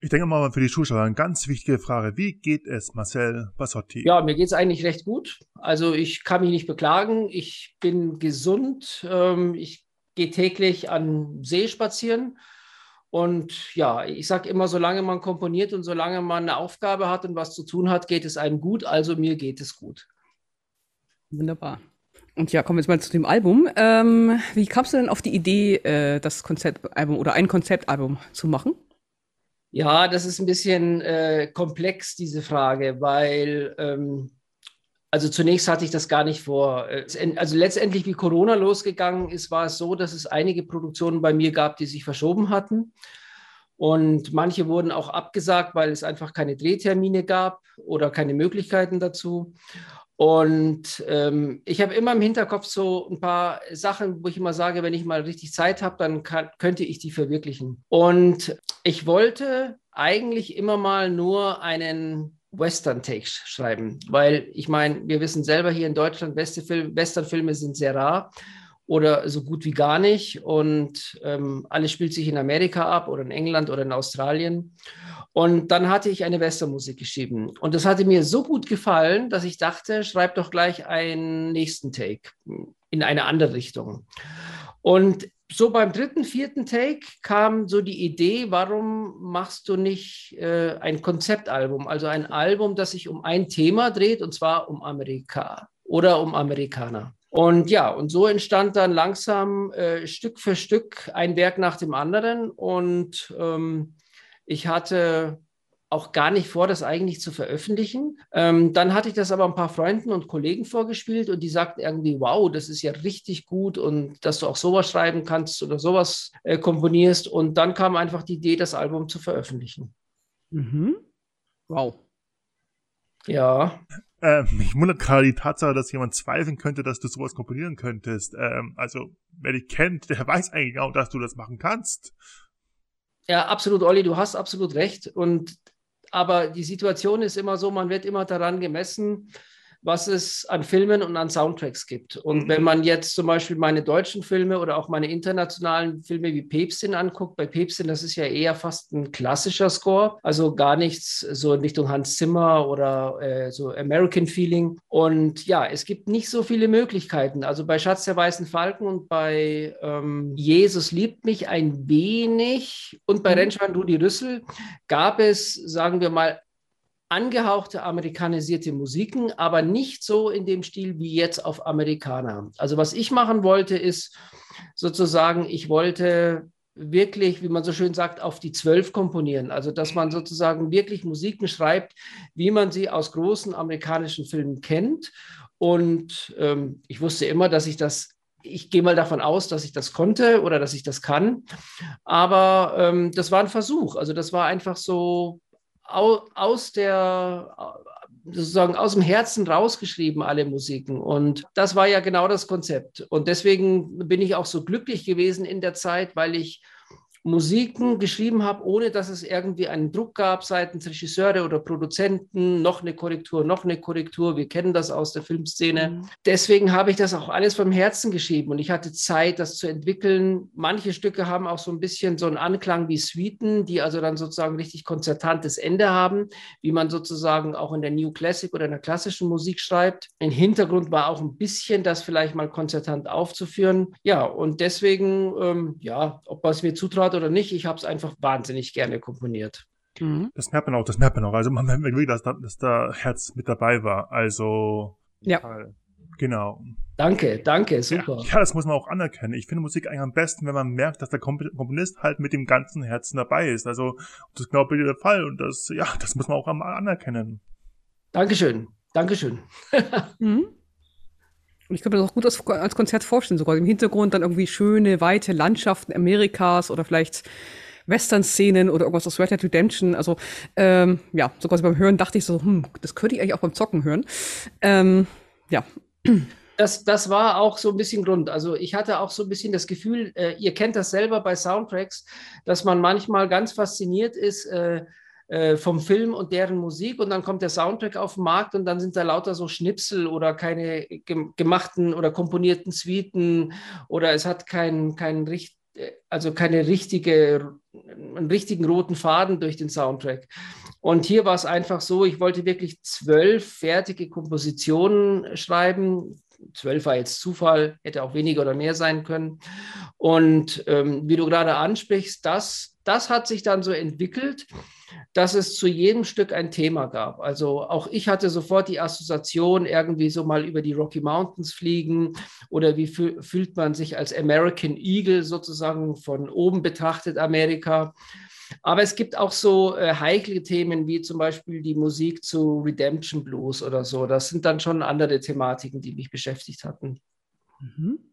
Ich denke mal für die Zuschauer eine ganz wichtige Frage. Wie geht es Marcel Bassotti? Ja, mir geht es eigentlich recht gut. Also ich kann mich nicht beklagen. Ich bin gesund. Ähm, ich gehe täglich an See spazieren. Und ja, ich sage immer, solange man komponiert und solange man eine Aufgabe hat und was zu tun hat, geht es einem gut. Also mir geht es gut. Wunderbar. Und ja, kommen wir jetzt mal zu dem Album. Ähm, wie kamst du denn auf die Idee, äh, das Konzeptalbum oder ein Konzeptalbum zu machen? Ja, das ist ein bisschen äh, komplex, diese Frage, weil, ähm, also zunächst hatte ich das gar nicht vor. Also letztendlich, wie Corona losgegangen ist, war es so, dass es einige Produktionen bei mir gab, die sich verschoben hatten. Und manche wurden auch abgesagt, weil es einfach keine Drehtermine gab oder keine Möglichkeiten dazu. Und ähm, ich habe immer im Hinterkopf so ein paar Sachen, wo ich immer sage, wenn ich mal richtig Zeit habe, dann kann, könnte ich die verwirklichen. Und ich wollte eigentlich immer mal nur einen Western-Take schreiben, weil ich meine, wir wissen selber hier in Deutschland, Western-Filme sind sehr rar oder so gut wie gar nicht. Und ähm, alles spielt sich in Amerika ab oder in England oder in Australien. Und dann hatte ich eine Westernmusik geschrieben. Und das hatte mir so gut gefallen, dass ich dachte, schreib doch gleich einen nächsten Take in eine andere Richtung. Und so beim dritten, vierten Take kam so die Idee, warum machst du nicht äh, ein Konzeptalbum, also ein Album, das sich um ein Thema dreht, und zwar um Amerika oder um Amerikaner. Und ja, und so entstand dann langsam äh, Stück für Stück ein Werk nach dem anderen. Und ähm, ich hatte auch gar nicht vor, das eigentlich zu veröffentlichen. Ähm, dann hatte ich das aber ein paar Freunden und Kollegen vorgespielt und die sagten irgendwie, wow, das ist ja richtig gut und dass du auch sowas schreiben kannst oder sowas äh, komponierst. Und dann kam einfach die Idee, das Album zu veröffentlichen. Mhm. Wow. Ja. Ähm, mich wundert gerade die Tatsache, dass jemand zweifeln könnte, dass du sowas komponieren könntest. Ähm, also, wer dich kennt, der weiß eigentlich genau, dass du das machen kannst. Ja, absolut, Olli, du hast absolut recht. Und aber die Situation ist immer so, man wird immer daran gemessen, was es an Filmen und an Soundtracks gibt. Und mhm. wenn man jetzt zum Beispiel meine deutschen Filme oder auch meine internationalen Filme wie Päpstin anguckt, bei Päpstin, das ist ja eher fast ein klassischer Score, also gar nichts so in Richtung Hans Zimmer oder äh, so American Feeling. Und ja, es gibt nicht so viele Möglichkeiten. Also bei Schatz der Weißen Falken und bei ähm, Jesus liebt mich ein wenig und bei mhm. Rentschwein Rudi Rüssel gab es, sagen wir mal, angehauchte amerikanisierte Musiken, aber nicht so in dem Stil wie jetzt auf Amerikaner. Also was ich machen wollte, ist sozusagen, ich wollte wirklich, wie man so schön sagt, auf die Zwölf komponieren. Also dass man sozusagen wirklich Musiken schreibt, wie man sie aus großen amerikanischen Filmen kennt. Und ähm, ich wusste immer, dass ich das ich gehe mal davon aus, dass ich das konnte oder dass ich das kann. Aber ähm, das war ein Versuch. Also das war einfach so aus der sozusagen aus dem Herzen rausgeschrieben, alle Musiken. Und das war ja genau das Konzept. Und deswegen bin ich auch so glücklich gewesen in der Zeit, weil ich Musiken geschrieben habe, ohne dass es irgendwie einen Druck gab seitens Regisseure oder Produzenten, noch eine Korrektur, noch eine Korrektur. Wir kennen das aus der Filmszene. Mhm. Deswegen habe ich das auch alles vom Herzen geschrieben und ich hatte Zeit, das zu entwickeln. Manche Stücke haben auch so ein bisschen so einen Anklang wie Suiten, die also dann sozusagen richtig konzertantes Ende haben, wie man sozusagen auch in der New Classic oder in der klassischen Musik schreibt. Im Hintergrund war auch ein bisschen das vielleicht mal konzertant aufzuführen. Ja, und deswegen, ähm, ja, ob was mir zutraut oder nicht, ich habe es einfach wahnsinnig gerne komponiert. Mhm. Das merkt man auch, das merkt man auch. Also man merkt wirklich, dass, dass da Herz mit dabei war. Also ja. Genau. Danke, danke, super. Ja, ja, das muss man auch anerkennen. Ich finde Musik eigentlich am besten, wenn man merkt, dass der Komponist halt mit dem ganzen Herzen dabei ist. Also das ist genau bei dir der Fall und das, ja, das muss man auch anerkennen. Dankeschön, Dankeschön. mhm. Ich kann mir das auch gut als, als Konzert vorstellen, sogar im Hintergrund dann irgendwie schöne, weite Landschaften Amerikas oder vielleicht Western-Szenen oder irgendwas aus Red Dead Redemption. Also ähm, ja, so quasi beim Hören dachte ich so, hm, das könnte ich eigentlich auch beim Zocken hören. Ähm, ja. Das, das war auch so ein bisschen Grund. Also ich hatte auch so ein bisschen das Gefühl, äh, ihr kennt das selber bei Soundtracks, dass man manchmal ganz fasziniert ist, äh, äh, vom Film und deren Musik und dann kommt der Soundtrack auf den Markt und dann sind da lauter so Schnipsel oder keine gemachten oder komponierten Suiten oder es hat keinen kein also keine richtige, einen richtigen roten Faden durch den Soundtrack. Und hier war es einfach so, ich wollte wirklich zwölf fertige Kompositionen schreiben. Zwölf war jetzt Zufall, hätte auch weniger oder mehr sein können. Und ähm, wie du gerade ansprichst, das, das hat sich dann so entwickelt dass es zu jedem Stück ein Thema gab. Also auch ich hatte sofort die Assoziation, irgendwie so mal über die Rocky Mountains fliegen oder wie fühlt man sich als American Eagle sozusagen von oben betrachtet Amerika. Aber es gibt auch so äh, heikle Themen wie zum Beispiel die Musik zu Redemption Blues oder so. Das sind dann schon andere Thematiken, die mich beschäftigt hatten. Mhm.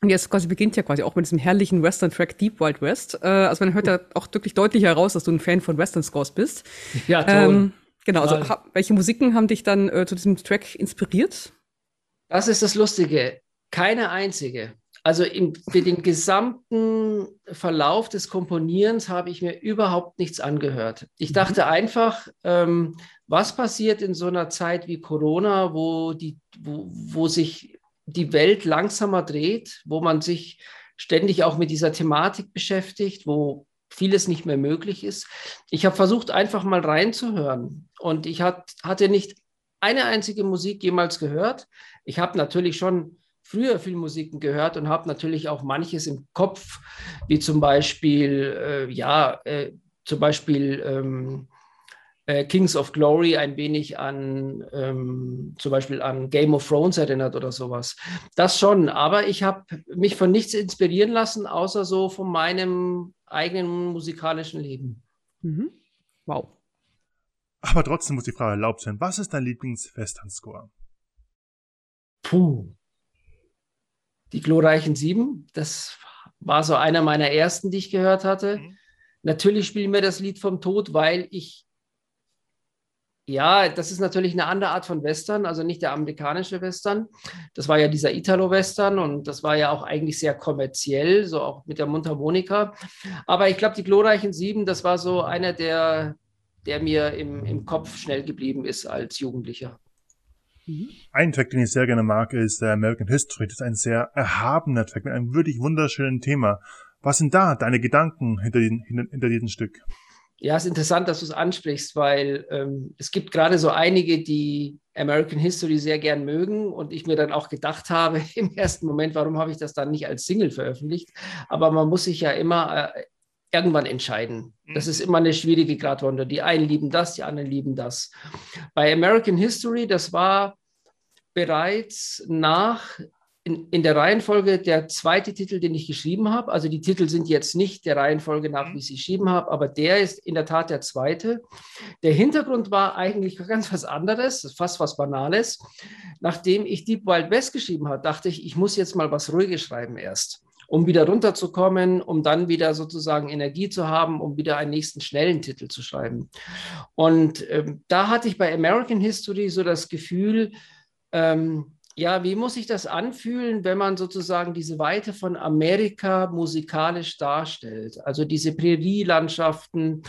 Und jetzt quasi beginnt ja quasi auch mit diesem herrlichen Western-Track Deep Wild West. Äh, also man hört ja auch wirklich deutlich heraus, dass du ein Fan von Western-Scores bist. Ja, toll. Ähm, genau, also ha, welche Musiken haben dich dann äh, zu diesem Track inspiriert? Das ist das Lustige. Keine einzige. Also im, für den gesamten Verlauf des Komponierens habe ich mir überhaupt nichts angehört. Ich mhm. dachte einfach, ähm, was passiert in so einer Zeit wie Corona, wo, die, wo, wo sich die Welt langsamer dreht, wo man sich ständig auch mit dieser Thematik beschäftigt, wo vieles nicht mehr möglich ist. Ich habe versucht, einfach mal reinzuhören und ich hat, hatte nicht eine einzige Musik jemals gehört. Ich habe natürlich schon früher viel Musiken gehört und habe natürlich auch manches im Kopf, wie zum Beispiel, äh, ja, äh, zum Beispiel ähm, äh, Kings of Glory ein wenig an ähm, zum Beispiel an Game of Thrones erinnert oder sowas. Das schon, aber ich habe mich von nichts inspirieren lassen, außer so von meinem eigenen musikalischen Leben. Mhm. Wow. Aber trotzdem muss die Frage erlaubt sein, was ist dein Lieblings-Western-Score? Puh. Die glorreichen Sieben, das war so einer meiner ersten, die ich gehört hatte. Mhm. Natürlich spielen wir das Lied vom Tod, weil ich ja, das ist natürlich eine andere Art von Western, also nicht der amerikanische Western. Das war ja dieser Italo-Western und das war ja auch eigentlich sehr kommerziell, so auch mit der Mundharmonika. Aber ich glaube, die glorreichen Sieben, das war so einer, der, der mir im, im Kopf schnell geblieben ist als Jugendlicher. Mhm. Ein Track, den ich sehr gerne mag, ist der American History. Das ist ein sehr erhabener Track mit einem wirklich wunderschönen Thema. Was sind da deine Gedanken hinter, den, hinter, hinter diesem Stück? Ja, es ist interessant, dass du es ansprichst, weil ähm, es gibt gerade so einige, die American History sehr gern mögen und ich mir dann auch gedacht habe im ersten Moment, warum habe ich das dann nicht als Single veröffentlicht? Aber man muss sich ja immer äh, irgendwann entscheiden. Das mhm. ist immer eine schwierige Gratwanderung. Die einen lieben das, die anderen lieben das. Bei American History, das war bereits nach in, in, der Reihenfolge der zweite Titel, den ich geschrieben habe. Also die Titel sind jetzt nicht der Reihenfolge nach, wie ich sie geschrieben habe, aber der ist in der Tat der zweite. Der Hintergrund war eigentlich ganz was anderes, fast was Banales. Nachdem ich Deep Wild West geschrieben habe, dachte ich, ich muss jetzt mal was Ruhiges schreiben erst um wieder runterzukommen, um dann wieder sozusagen Energie zu haben, um wieder einen nächsten schnellen Titel zu schreiben. Und ähm, da hatte ich bei American History so das Gefühl, ähm, ja, wie muss sich das anfühlen, wenn man sozusagen diese Weite von Amerika musikalisch darstellt? Also diese Prärielandschaften,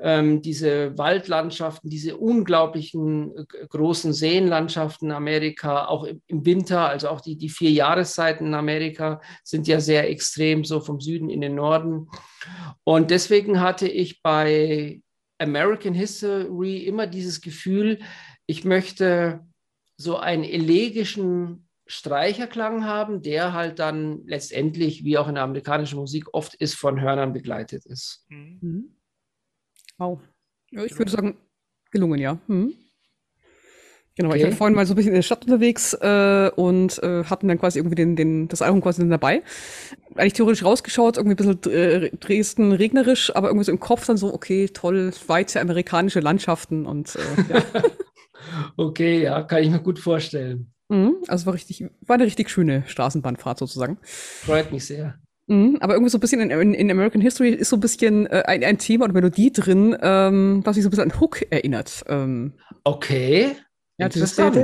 ähm, diese Waldlandschaften, diese unglaublichen äh, großen Seenlandschaften in Amerika, auch im, im, Winter, also auch die, die vier Jahreszeiten in Amerika sind ja sehr extrem, so vom Süden in den Norden. Und deswegen hatte ich bei American History immer dieses Gefühl, ich möchte so einen elegischen Streicherklang haben, der halt dann letztendlich, wie auch in der amerikanischen Musik oft ist, von Hörnern begleitet ist. Mhm. mhm. Wow. Ja, ich würde sagen, gelungen, ja. Mhm. Genau, okay. ich war vorhin mal so ein bisschen in der Stadt unterwegs äh, und äh, hatten dann quasi irgendwie den, den, das Album quasi dann dabei. Eigentlich theoretisch rausgeschaut, irgendwie ein bisschen äh, Dresden regnerisch, aber irgendwie so im Kopf dann so, okay, toll, weite amerikanische Landschaften und äh, ja. Okay, ja, kann ich mir gut vorstellen. Mhm, also war richtig, war eine richtig schöne Straßenbahnfahrt sozusagen. Freut mich sehr. Mhm, aber irgendwie so ein bisschen in, in, in American History ist so ein bisschen äh, ein, ein Thema oder Melodie drin, ähm, was sich so ein bisschen an Hook erinnert. Ähm, okay. Ja, Interessant.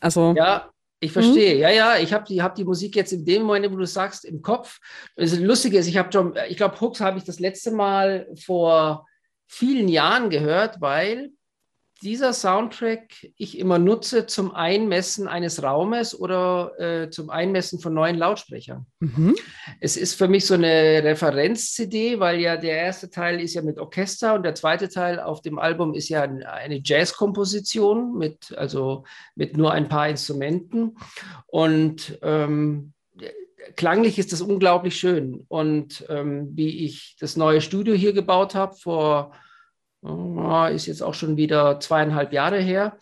Also. Ja, ich verstehe. Mhm. Ja, ja, ich habe die, hab die Musik jetzt in dem Moment, wo du sagst, im Kopf. Das Lustige ist, ich habe schon, ich glaube, Hooks habe ich das letzte Mal vor vielen Jahren gehört, weil dieser Soundtrack ich immer nutze zum Einmessen eines Raumes oder äh, zum Einmessen von neuen Lautsprechern. Mhm. Es ist für mich so eine Referenz-CD, weil ja der erste Teil ist ja mit Orchester und der zweite Teil auf dem Album ist ja eine Jazz-Komposition mit, also mit nur ein paar Instrumenten. Und ähm, klanglich ist das unglaublich schön. Und ähm, wie ich das neue Studio hier gebaut habe vor ist jetzt auch schon wieder zweieinhalb Jahre her,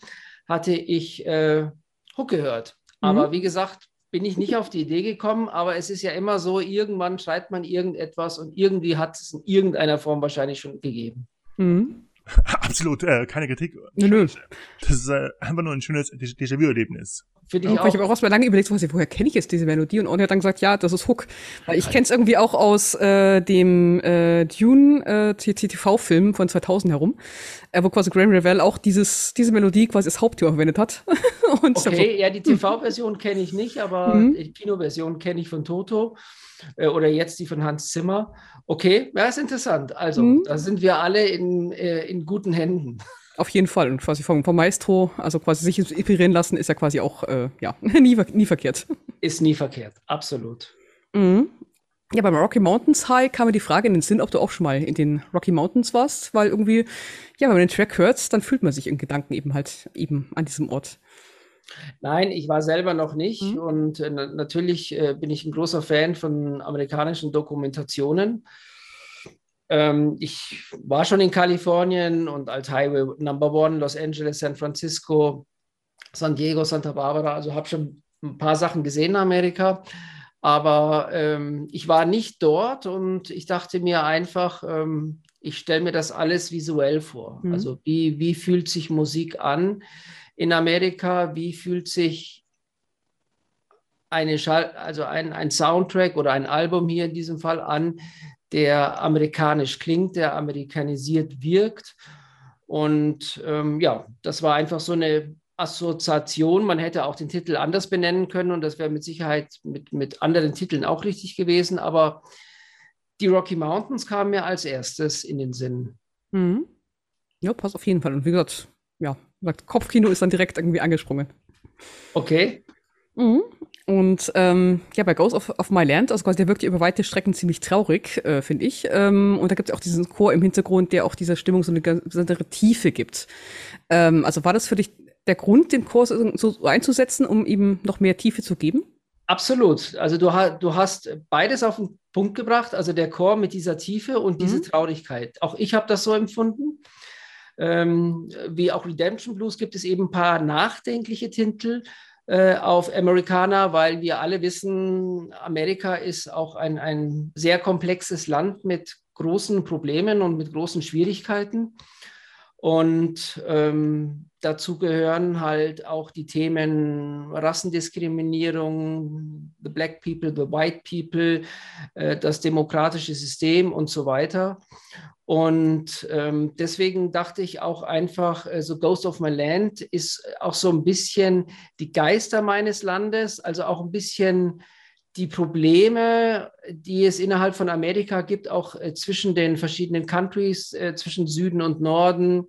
hatte ich äh, Hook gehört. Mhm. Aber wie gesagt, bin ich nicht auf die Idee gekommen, aber es ist ja immer so, irgendwann schreibt man irgendetwas und irgendwie hat es in irgendeiner Form wahrscheinlich schon gegeben. Mhm. Absolut, äh, keine Kritik. Nö, nö. Das ist äh, einfach nur ein schönes Déjà-vu-Erlebnis. Finde ich auch. Ich habe auch erstmal lange überlegt, was, woher kenne ich jetzt diese Melodie? Und Orne hat dann gesagt, ja, das ist Hook. Weil ich kenne es irgendwie auch aus äh, dem äh, Dune äh, TV-Film von 2000 herum, äh, wo quasi Graham Revell auch dieses, diese Melodie quasi als Hauptthema verwendet hat. Und okay, ja, die TV-Version kenne ich nicht, aber mhm. die Kinoversion kenne ich von Toto äh, oder jetzt die von Hans Zimmer. Okay, ja, ist interessant. Also, mhm. da sind wir alle in, äh, in guten Händen. Auf jeden Fall. Und quasi vom, vom Maestro, also quasi sich inspirieren lassen, ist ja quasi auch, äh, ja, nie, nie verkehrt. Ist nie verkehrt, absolut. Mhm. Ja, beim Rocky Mountains High kam mir die Frage in den Sinn, ob du auch schon mal in den Rocky Mountains warst, weil irgendwie, ja, wenn man den Track hört, dann fühlt man sich in Gedanken eben halt eben an diesem Ort. Nein, ich war selber noch nicht mhm. und äh, natürlich äh, bin ich ein großer Fan von amerikanischen Dokumentationen. Ähm, ich war schon in Kalifornien und als Highway Number One, Los Angeles, San Francisco, San Diego, Santa Barbara, also habe schon ein paar Sachen gesehen in Amerika. Aber ähm, ich war nicht dort und ich dachte mir einfach, ähm, ich stelle mir das alles visuell vor. Mhm. Also wie, wie fühlt sich Musik an in Amerika? Wie fühlt sich eine Schall, also ein, ein Soundtrack oder ein Album hier in diesem Fall an, der amerikanisch klingt, der amerikanisiert wirkt. Und ähm, ja, das war einfach so eine Assoziation. Man hätte auch den Titel anders benennen können und das wäre mit Sicherheit mit, mit anderen Titeln auch richtig gewesen. Aber die Rocky Mountains kamen mir als erstes in den Sinn. Mhm. Ja, passt auf jeden Fall. Und wie gesagt, ja, Kopfkino ist dann direkt irgendwie angesprungen. Okay. Mhm. Und ähm, ja, bei Ghost of, of My Land, also quasi der wirkt ja über weite Strecken ziemlich traurig, äh, finde ich. Ähm, und da gibt es auch diesen Chor im Hintergrund, der auch dieser Stimmung so eine besondere Tiefe gibt. Ähm, also war das für dich der Grund, den Chor so, einzusetzen, um ihm noch mehr Tiefe zu geben? Absolut. Also du, du hast beides auf den Punkt gebracht, also der Chor mit dieser Tiefe und diese mhm. Traurigkeit. Auch ich habe das so empfunden. Ähm, wie auch Redemption Blues gibt es eben ein paar nachdenkliche Titel, äh, auf Amerikaner, weil wir alle wissen, Amerika ist auch ein, ein sehr komplexes Land mit großen Problemen und mit großen Schwierigkeiten. Und ähm, dazu gehören halt auch die Themen Rassendiskriminierung, the black people, the white people, äh, das demokratische System und so weiter. Und ähm, deswegen dachte ich auch einfach, äh, so Ghost of My Land ist auch so ein bisschen die Geister meines Landes, also auch ein bisschen die Probleme, die es innerhalb von Amerika gibt, auch äh, zwischen den verschiedenen Countries, zwischen Süden und Norden.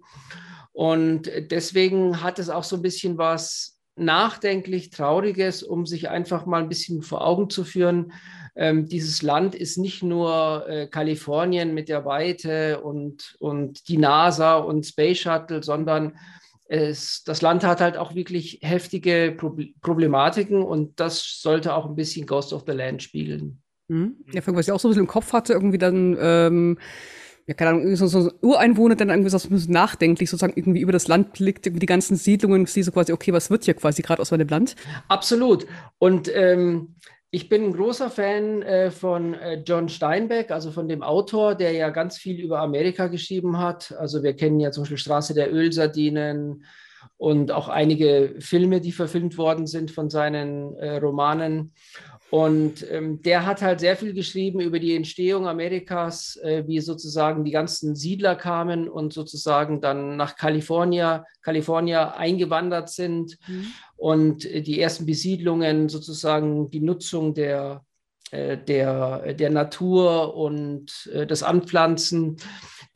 Und deswegen hat es auch so ein bisschen was nachdenklich Trauriges, um sich einfach mal ein bisschen vor Augen zu führen, ähm, dieses Land ist nicht nur äh, Kalifornien mit der Weite und, und die NASA und Space Shuttle, sondern es, das Land hat halt auch wirklich heftige Pro Problematiken und das sollte auch ein bisschen Ghost of the Land spiegeln. Mhm. Ja, was ich auch so ein bisschen im Kopf hatte, irgendwie dann, ähm, ja, keine Ahnung, so, so Ureinwohner dann irgendwie so nachdenklich sozusagen irgendwie über das Land blickt, irgendwie die ganzen Siedlungen, sie so quasi, okay, was wird hier quasi gerade aus meinem Land? Absolut. Und ähm, ich bin ein großer Fan äh, von äh, John Steinbeck, also von dem Autor, der ja ganz viel über Amerika geschrieben hat. Also wir kennen ja zum Beispiel Straße der Ölsardinen und auch einige Filme, die verfilmt worden sind von seinen äh, Romanen. Und ähm, der hat halt sehr viel geschrieben über die Entstehung Amerikas, äh, wie sozusagen die ganzen Siedler kamen und sozusagen dann nach Kalifornien, Kalifornien eingewandert sind mhm. und äh, die ersten Besiedlungen sozusagen die Nutzung der, äh, der, der Natur und äh, das Anpflanzen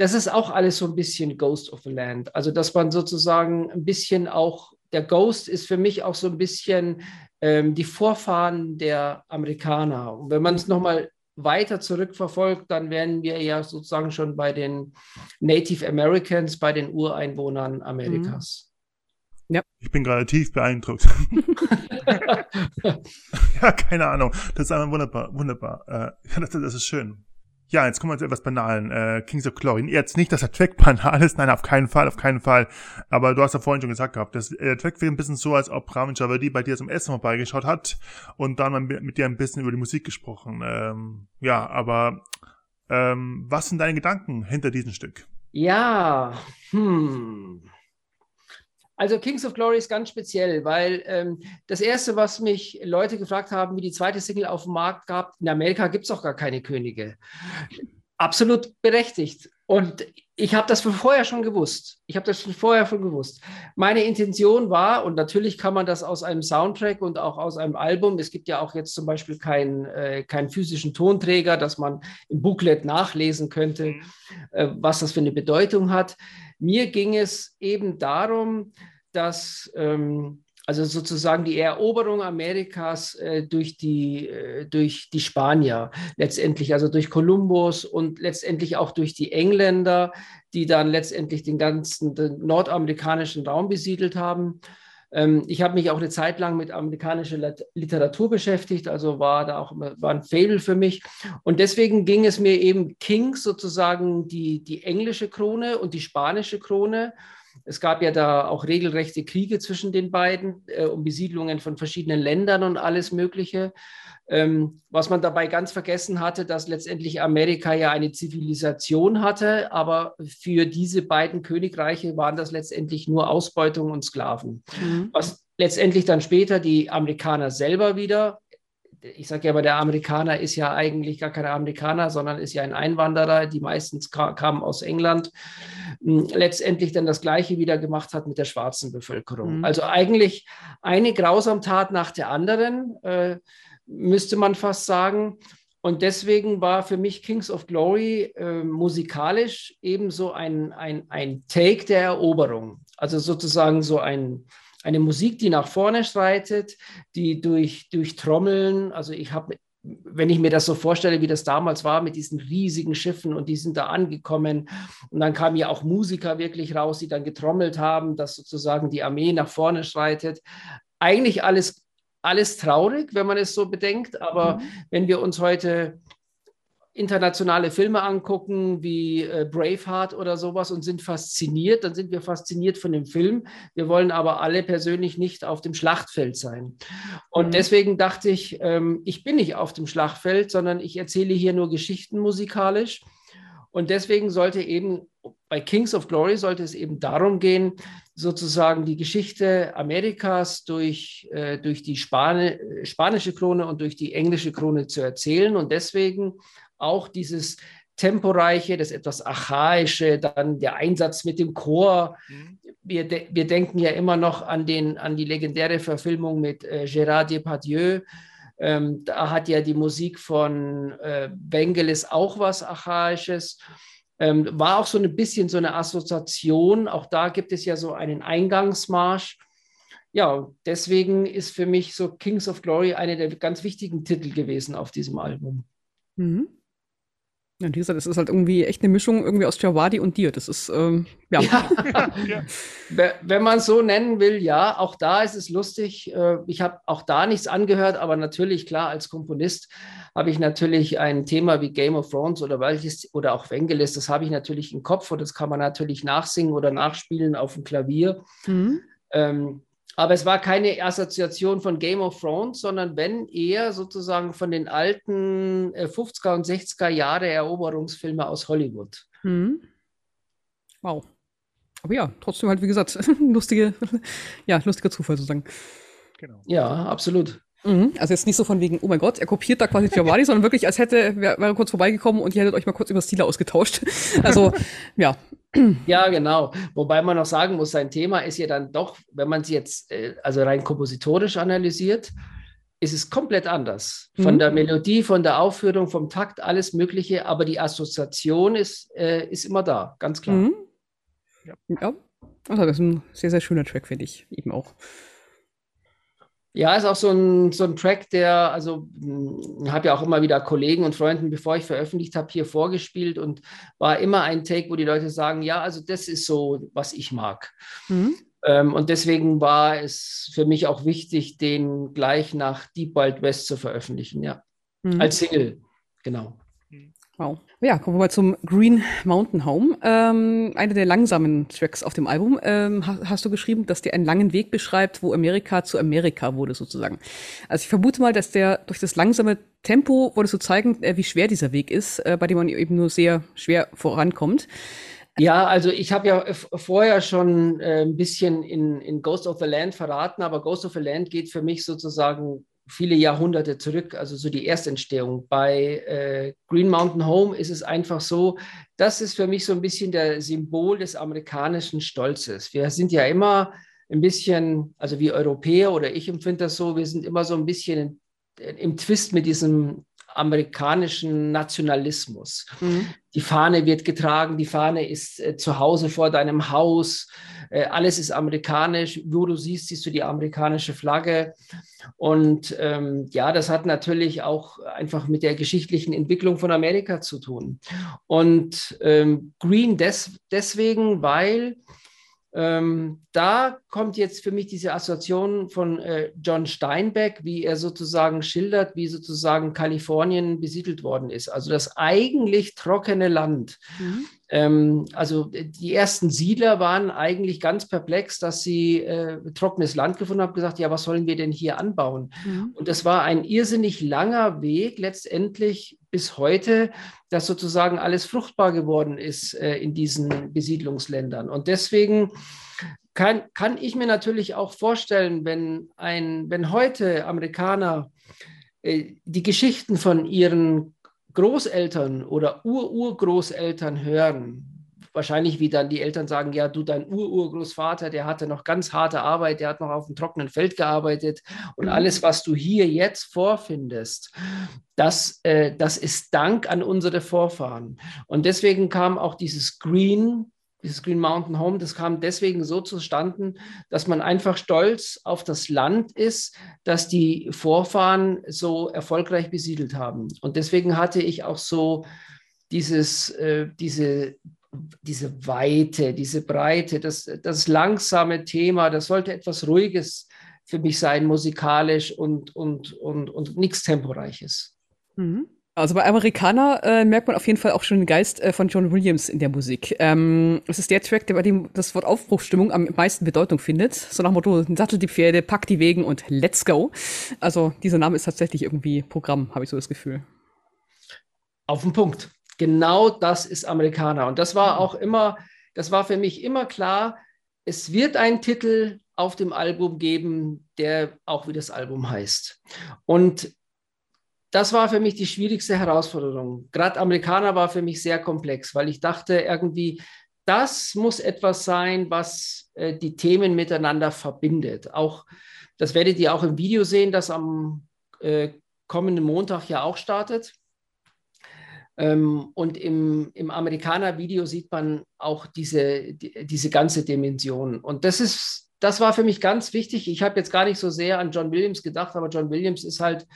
das ist auch alles so ein bisschen Ghost of the Land. Also, dass man sozusagen ein bisschen auch, der Ghost ist für mich auch so ein bisschen ähm, die Vorfahren der Amerikaner. Und wenn man es nochmal weiter zurückverfolgt, dann wären wir ja sozusagen schon bei den Native Americans, bei den Ureinwohnern Amerikas. Mhm. Ja. Ich bin gerade tief beeindruckt. ja, keine Ahnung. Das ist einfach wunderbar, wunderbar. Äh, das, das ist schön. Ja, jetzt kommen wir zu etwas Banalen. Äh, Kings of Glory. Jetzt nicht, dass der Track banal ist. Nein, auf keinen Fall, auf keinen Fall. Aber du hast ja vorhin schon gesagt gehabt, dass, äh, der Track wäre ein bisschen so, als ob Ramin Javadi bei dir zum Essen vorbeigeschaut hat und dann mal mit dir ein bisschen über die Musik gesprochen. Ähm, ja, aber ähm, was sind deine Gedanken hinter diesem Stück? Ja, hm. Also Kings of Glory ist ganz speziell, weil ähm, das Erste, was mich Leute gefragt haben, wie die zweite Single auf dem Markt gab, in Amerika gibt es doch gar keine Könige. Absolut berechtigt. Und ich habe das von vorher schon gewusst. Ich habe das schon vorher schon gewusst. Meine Intention war, und natürlich kann man das aus einem Soundtrack und auch aus einem Album, es gibt ja auch jetzt zum Beispiel keinen äh, keinen physischen Tonträger, dass man im Booklet nachlesen könnte, mhm. äh, was das für eine Bedeutung hat. Mir ging es eben darum, dass ähm, also sozusagen die Eroberung Amerikas äh, durch, die, äh, durch die Spanier letztendlich, also durch Kolumbus und letztendlich auch durch die Engländer, die dann letztendlich den ganzen den nordamerikanischen Raum besiedelt haben. Ähm, ich habe mich auch eine Zeit lang mit amerikanischer Literatur beschäftigt, also war da auch war ein Fable für mich. Und deswegen ging es mir eben Kings sozusagen die, die englische Krone und die spanische Krone. Es gab ja da auch regelrechte Kriege zwischen den beiden äh, um Besiedlungen von verschiedenen Ländern und alles Mögliche. Ähm, was man dabei ganz vergessen hatte, dass letztendlich Amerika ja eine Zivilisation hatte, aber für diese beiden Königreiche waren das letztendlich nur Ausbeutung und Sklaven. Mhm. Was letztendlich dann später die Amerikaner selber wieder ich sage ja aber, der Amerikaner ist ja eigentlich gar kein Amerikaner, sondern ist ja ein Einwanderer, die meistens kamen aus England, hm, letztendlich dann das Gleiche wieder gemacht hat mit der schwarzen Bevölkerung. Mhm. Also eigentlich eine Grausamtat nach der anderen, äh, müsste man fast sagen. Und deswegen war für mich Kings of Glory äh, musikalisch ebenso ein, ein, ein Take der Eroberung. Also sozusagen so ein, eine Musik, die nach vorne schreitet, die durch, durch Trommeln, also ich habe, wenn ich mir das so vorstelle, wie das damals war mit diesen riesigen Schiffen und die sind da angekommen und dann kamen ja auch Musiker wirklich raus, die dann getrommelt haben, dass sozusagen die Armee nach vorne schreitet. Eigentlich alles, alles traurig, wenn man es so bedenkt, aber mhm. wenn wir uns heute internationale Filme angucken, wie äh, Braveheart oder sowas und sind fasziniert, dann sind wir fasziniert von dem Film. Wir wollen aber alle persönlich nicht auf dem Schlachtfeld sein. Und mhm. deswegen dachte ich, ähm, ich bin nicht auf dem Schlachtfeld, sondern ich erzähle hier nur Geschichten musikalisch. Und deswegen sollte eben bei Kings of Glory sollte es eben darum gehen, sozusagen die Geschichte Amerikas durch, äh, durch die Spani spanische Krone und durch die englische Krone zu erzählen. Und deswegen auch dieses Temporeiche, das etwas Archaische, dann der Einsatz mit dem Chor. Mhm. Wir, de wir denken ja immer noch an, den, an die legendäre Verfilmung mit äh, Gérard Depardieu. Ähm, da hat ja die Musik von äh, Wengeles auch was Archaisches. Ähm, war auch so ein bisschen so eine Assoziation. Auch da gibt es ja so einen Eingangsmarsch. Ja, deswegen ist für mich so Kings of Glory einer der ganz wichtigen Titel gewesen auf diesem Album. Mhm. Ja, wie gesagt, es ist halt irgendwie echt eine Mischung irgendwie aus Jawadi und dir. Das ist, ähm, ja. ja. Wenn man es so nennen will, ja, auch da ist es lustig. Äh, ich habe auch da nichts angehört, aber natürlich, klar, als Komponist habe ich natürlich ein Thema wie Game of Thrones oder welches oder auch Wengelis, das habe ich natürlich im Kopf und das kann man natürlich nachsingen oder nachspielen auf dem Klavier. Mhm. Ähm, aber es war keine Assoziation von Game of Thrones, sondern wenn eher sozusagen von den alten 50er äh, und 60er Jahre Eroberungsfilme aus Hollywood. Mhm. Wow. Aber ja, trotzdem halt, wie gesagt, lustige, ja, lustiger Zufall sozusagen. Genau. Ja, absolut. Mhm. Also jetzt nicht so von wegen, oh mein Gott, er kopiert da quasi Giovanni, sondern wirklich, als hätte, wäre wär kurz vorbeigekommen und ihr hättet euch mal kurz über Stile ausgetauscht. Also, ja. Ja, genau. Wobei man noch sagen muss, sein Thema ist ja dann doch, wenn man es jetzt äh, also rein kompositorisch analysiert, ist es komplett anders. Von mhm. der Melodie, von der Aufführung, vom Takt, alles Mögliche, aber die Assoziation ist, äh, ist immer da, ganz klar. Mhm. Ja. ja. Also das ist ein sehr, sehr schöner Track, finde ich eben auch. Ja, ist auch so ein, so ein Track, der, also hm, habe ja auch immer wieder Kollegen und Freunden, bevor ich veröffentlicht habe, hier vorgespielt und war immer ein Take, wo die Leute sagen, ja, also das ist so, was ich mag. Mhm. Ähm, und deswegen war es für mich auch wichtig, den gleich nach Deep Wild West zu veröffentlichen, ja. Mhm. Als Single, genau. Wow. Ja, kommen wir mal zum Green Mountain Home. Ähm, einer der langsamen Tracks auf dem Album. Ähm, hast du geschrieben, dass der einen langen Weg beschreibt, wo Amerika zu Amerika wurde, sozusagen. Also ich vermute mal, dass der durch das langsame Tempo wollte so zeigen, äh, wie schwer dieser Weg ist, äh, bei dem man eben nur sehr schwer vorankommt. Ja, also ich habe ja vorher schon äh, ein bisschen in, in Ghost of the Land verraten, aber Ghost of the Land geht für mich sozusagen viele Jahrhunderte zurück, also so die Erstentstehung. Bei äh, Green Mountain Home ist es einfach so, das ist für mich so ein bisschen der Symbol des amerikanischen Stolzes. Wir sind ja immer ein bisschen, also wie Europäer oder ich empfinde das so, wir sind immer so ein bisschen im Twist mit diesem amerikanischen Nationalismus. Mhm. Die Fahne wird getragen, die Fahne ist äh, zu Hause vor deinem Haus, äh, alles ist amerikanisch. Wo du siehst, siehst du die amerikanische Flagge. Und ähm, ja, das hat natürlich auch einfach mit der geschichtlichen Entwicklung von Amerika zu tun. Und ähm, Green des deswegen, weil ähm, da kommt jetzt für mich diese Assoziation von äh, John Steinbeck, wie er sozusagen schildert, wie sozusagen Kalifornien besiedelt worden ist. Also das eigentlich trockene Land. Mhm. Ähm, also die ersten Siedler waren eigentlich ganz perplex, dass sie äh, trockenes Land gefunden haben, gesagt, ja, was sollen wir denn hier anbauen? Mhm. Und das war ein irrsinnig langer Weg letztendlich bis heute, dass sozusagen alles fruchtbar geworden ist äh, in diesen Besiedlungsländern. Und deswegen kann, kann ich mir natürlich auch vorstellen, wenn, ein, wenn heute Amerikaner äh, die Geschichten von ihren Großeltern oder Ururgroßeltern hören, wahrscheinlich wie dann die Eltern sagen, ja, du, dein Ururgroßvater, der hatte noch ganz harte Arbeit, der hat noch auf dem trockenen Feld gearbeitet und mhm. alles, was du hier jetzt vorfindest, das, äh, das ist Dank an unsere Vorfahren. Und deswegen kam auch dieses Green dieses Green Mountain Home, das kam deswegen so zustande, dass man einfach stolz auf das Land ist, das die Vorfahren so erfolgreich besiedelt haben. Und deswegen hatte ich auch so dieses, äh, diese, diese Weite, diese Breite, das, das langsame Thema, das sollte etwas Ruhiges für mich sein, musikalisch und, und, und, und nichts Temporeiches. Mhm. Also bei Amerikaner äh, merkt man auf jeden Fall auch schon den Geist äh, von John Williams in der Musik. Ähm, es ist der Track, der bei dem das Wort Aufbruchstimmung am meisten Bedeutung findet. So nach dem Motto, Sattel die Pferde, pack die Wegen und let's go. Also dieser Name ist tatsächlich irgendwie Programm, habe ich so das Gefühl. Auf den Punkt. Genau das ist Amerikaner. Und das war auch immer, das war für mich immer klar, es wird einen Titel auf dem Album geben, der auch wie das Album heißt. Und das war für mich die schwierigste Herausforderung. Gerade Amerikaner war für mich sehr komplex, weil ich dachte irgendwie, das muss etwas sein, was äh, die Themen miteinander verbindet. Auch das werdet ihr auch im Video sehen, das am äh, kommenden Montag ja auch startet. Ähm, und im, im Amerikaner-Video sieht man auch diese, die, diese ganze Dimension. Und das ist, das war für mich ganz wichtig. Ich habe jetzt gar nicht so sehr an John Williams gedacht, aber John Williams ist halt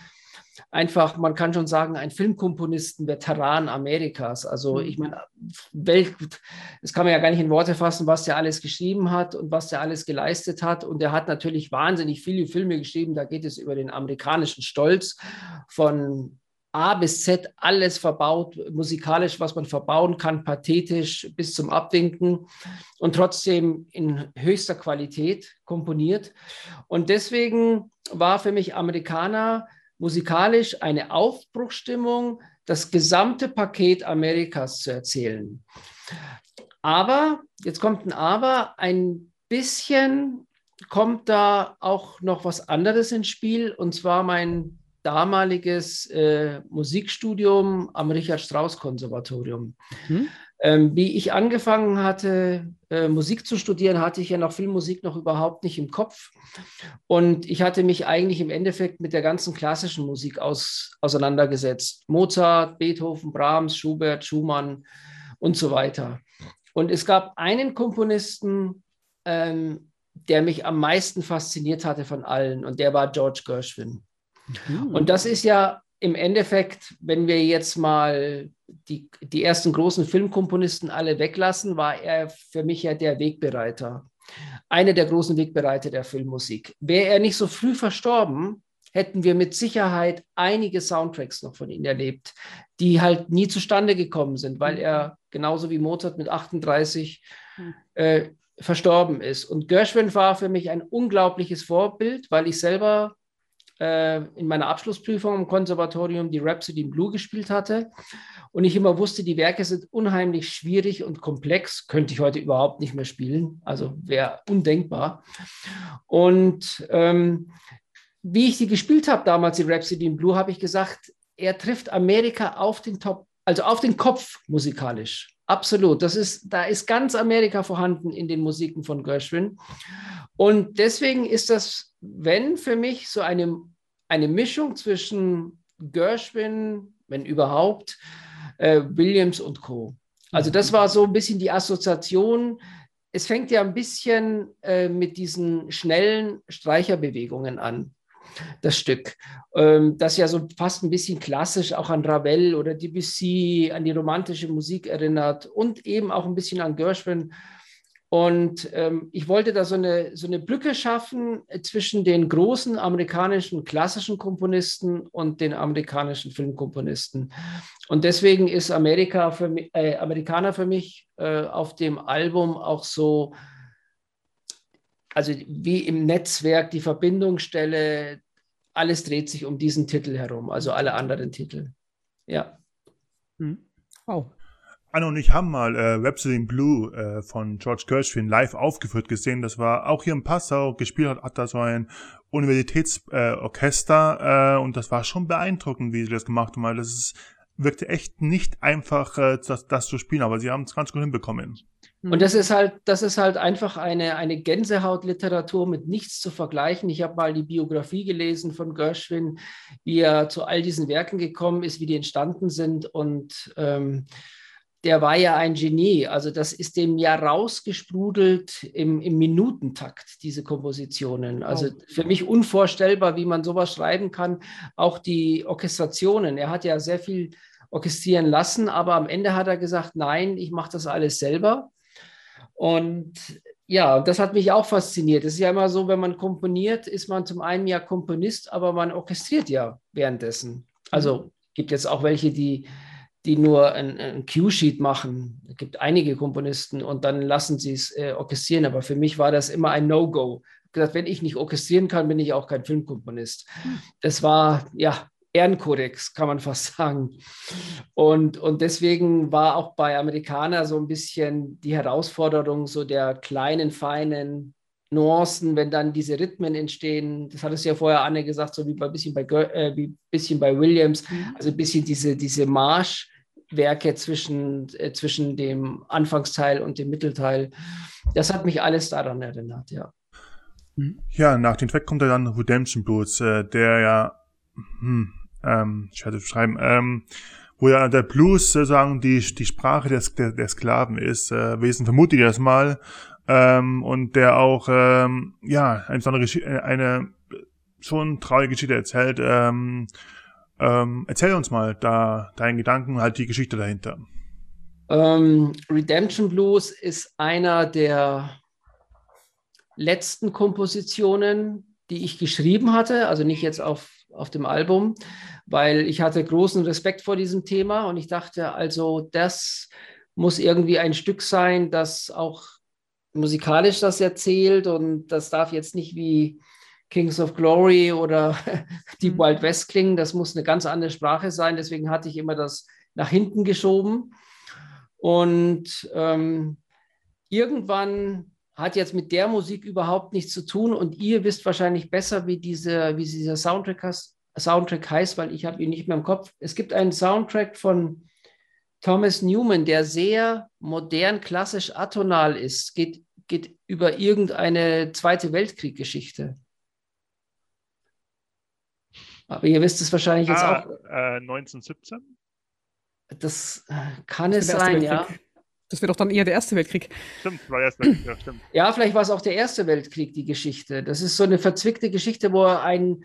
einfach, man kann schon sagen, ein Filmkomponisten, Veteran Amerikas. Also mhm. ich meine, Welt, das kann man ja gar nicht in Worte fassen, was der alles geschrieben hat und was der alles geleistet hat. Und er hat natürlich wahnsinnig viele Filme geschrieben. Da geht es über den amerikanischen Stolz von A bis Z alles verbaut, musikalisch, was man verbauen kann, pathetisch bis zum Abwinken und trotzdem in höchster Qualität komponiert. Und deswegen war für mich Amerikaner musikalisch eine Aufbruchstimmung, das gesamte Paket Amerikas zu erzählen. Aber, jetzt kommt ein Aber, ein bisschen kommt da auch noch was anderes ins Spiel, und zwar mein damaliges äh, Musikstudium am Richard Strauss Konservatorium. Mhm. Ähm, wie ich angefangen hatte, äh, Musik zu studieren, hatte ich ja noch Filmmusik noch überhaupt nicht im Kopf. Und ich hatte mich eigentlich im Endeffekt mit der ganzen klassischen Musik aus, auseinandergesetzt. Mozart, Beethoven, Brahms, Schubert, Schumann und so weiter. Und es gab einen Komponisten, ähm, der mich am meisten fasziniert hatte von allen, und der war George Gershwin. Mhm. Und das ist ja im Endeffekt, wenn wir jetzt mal die, die ersten großen Filmkomponisten alle weglassen, war er für mich ja der Wegbereiter. Einer der großen Wegbereiter der Filmmusik. Wäre er nicht so früh verstorben, hätten wir mit Sicherheit einige Soundtracks noch von ihm erlebt, die halt nie zustande gekommen sind, weil er genauso wie Mozart mit 38 hm. äh, verstorben ist. Und Gershwin war für mich ein unglaubliches Vorbild, weil ich selber äh, in meiner Abschlussprüfung im Konservatorium die Rhapsody in Blue gespielt hatte. Und ich immer wusste, die Werke sind unheimlich schwierig und komplex. Könnte ich heute überhaupt nicht mehr spielen. Also wäre undenkbar. Und ähm, wie ich die gespielt habe damals, die Rhapsody in Blue, habe ich gesagt, er trifft Amerika auf den Top, also auf den Kopf musikalisch. Absolut. Das ist, da ist ganz Amerika vorhanden in den Musiken von Gershwin. Und deswegen ist das, wenn für mich so eine, eine Mischung zwischen Gershwin, wenn überhaupt, äh, Williams und Co. Also das war so ein bisschen die Assoziation. Es fängt ja ein bisschen äh, mit diesen schnellen Streicherbewegungen an das Stück. Ähm, das ja so fast ein bisschen klassisch auch an Ravel oder Debussy, an die romantische Musik erinnert und eben auch ein bisschen an Gershwin. Und ähm, ich wollte da so eine, so eine Brücke schaffen zwischen den großen amerikanischen klassischen Komponisten und den amerikanischen Filmkomponisten. Und deswegen ist Amerika für äh, Amerikaner für mich äh, auf dem Album auch so also wie im Netzwerk die Verbindungsstelle, alles dreht sich um diesen Titel herum, also alle anderen Titel. Ja. Mhm. Oh. Anno und ich haben mal äh, Rhapsody in Blue äh, von George Gershwin live aufgeführt gesehen. Das war auch hier in Passau. Gespielt hat, hat da so ein Universitätsorchester äh, äh, und das war schon beeindruckend, wie sie das gemacht haben, weil das ist, wirkte echt nicht einfach, äh, das, das zu spielen, aber sie haben es ganz gut hinbekommen. Und das mhm. ist halt, das ist halt einfach eine, eine Gänsehautliteratur mit nichts zu vergleichen. Ich habe mal die Biografie gelesen von Gershwin, wie er zu all diesen Werken gekommen ist, wie die entstanden sind. Und ähm, der war ja ein Genie. Also das ist dem ja rausgesprudelt im, im Minutentakt, diese Kompositionen. Also für mich unvorstellbar, wie man sowas schreiben kann. Auch die Orchestrationen. Er hat ja sehr viel orchestrieren lassen, aber am Ende hat er gesagt, nein, ich mache das alles selber. Und ja, das hat mich auch fasziniert. Es ist ja immer so, wenn man komponiert, ist man zum einen ja Komponist, aber man orchestriert ja währenddessen. Also mhm. gibt jetzt auch welche, die, die nur ein, ein Cue-Sheet machen. Es gibt einige Komponisten und dann lassen sie es äh, orchestrieren. Aber für mich war das immer ein No-Go. Gesagt, wenn ich nicht orchestrieren kann, bin ich auch kein Filmkomponist. Mhm. Das war, ja, Ehrenkodex, kann man fast sagen. Und, und deswegen war auch bei Amerikaner so ein bisschen die Herausforderung so der kleinen, feinen Nuancen, wenn dann diese Rhythmen entstehen. Das hat es ja vorher Anne gesagt, so wie ein bisschen bei, äh, wie bisschen bei Williams, mhm. also ein bisschen diese, diese Marschwerke zwischen, äh, zwischen dem Anfangsteil und dem Mittelteil. Das hat mich alles daran erinnert, ja. Ja, nach dem Track kommt ja dann Redemption Blues, äh, der ja hm, ähm, ich werde beschreiben, ähm, wo ja der Blues sozusagen die, die Sprache des, der, der Sklaven ist. Äh, Wesen vermute ich das mal. Ähm, und der auch, ähm, ja, eine, eine, eine schon traurige Geschichte erzählt. Ähm, ähm, erzähl uns mal da deinen Gedanken, halt die Geschichte dahinter. Ähm, Redemption Blues ist einer der letzten Kompositionen, die ich geschrieben hatte, also nicht jetzt auf, auf dem Album, weil ich hatte großen Respekt vor diesem Thema und ich dachte, also das muss irgendwie ein Stück sein, das auch musikalisch das erzählt und das darf jetzt nicht wie Kings of Glory oder Deep mhm. Wild West klingen, das muss eine ganz andere Sprache sein, deswegen hatte ich immer das nach hinten geschoben. Und ähm, irgendwann hat jetzt mit der Musik überhaupt nichts zu tun und ihr wisst wahrscheinlich besser, wie, diese, wie dieser Soundtrack Soundtrack heißt, weil ich habe ihn nicht mehr im Kopf. Es gibt einen Soundtrack von Thomas Newman, der sehr modern, klassisch, atonal ist, geht, geht über irgendeine Zweite Weltkrieg-Geschichte. Aber ihr wisst es wahrscheinlich jetzt ah, auch. Äh, 1917? Das äh, kann es sein, ja. Das wird doch dann eher der Erste Weltkrieg. Stimmt, war Erste Weltkrieg, ja, stimmt. Ja, vielleicht war es auch der Erste Weltkrieg, die Geschichte. Das ist so eine verzwickte Geschichte, wo er einen,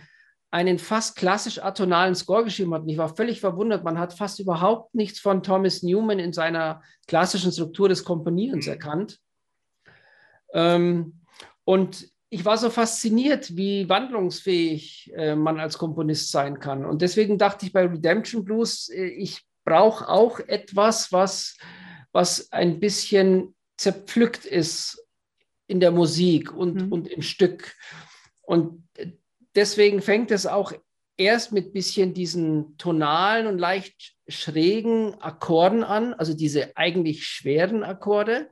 einen fast klassisch atonalen Score geschrieben hat. Und ich war völlig verwundert. Man hat fast überhaupt nichts von Thomas Newman in seiner klassischen Struktur des Komponierens mhm. erkannt. Ähm, und ich war so fasziniert, wie wandlungsfähig äh, man als Komponist sein kann. Und deswegen dachte ich bei Redemption Blues, äh, ich brauche auch etwas, was, was ein bisschen zerpflückt ist in der Musik und, mhm. und im Stück. Und deswegen fängt es auch erst mit bisschen diesen tonalen und leicht schrägen Akkorden an, also diese eigentlich schweren Akkorde.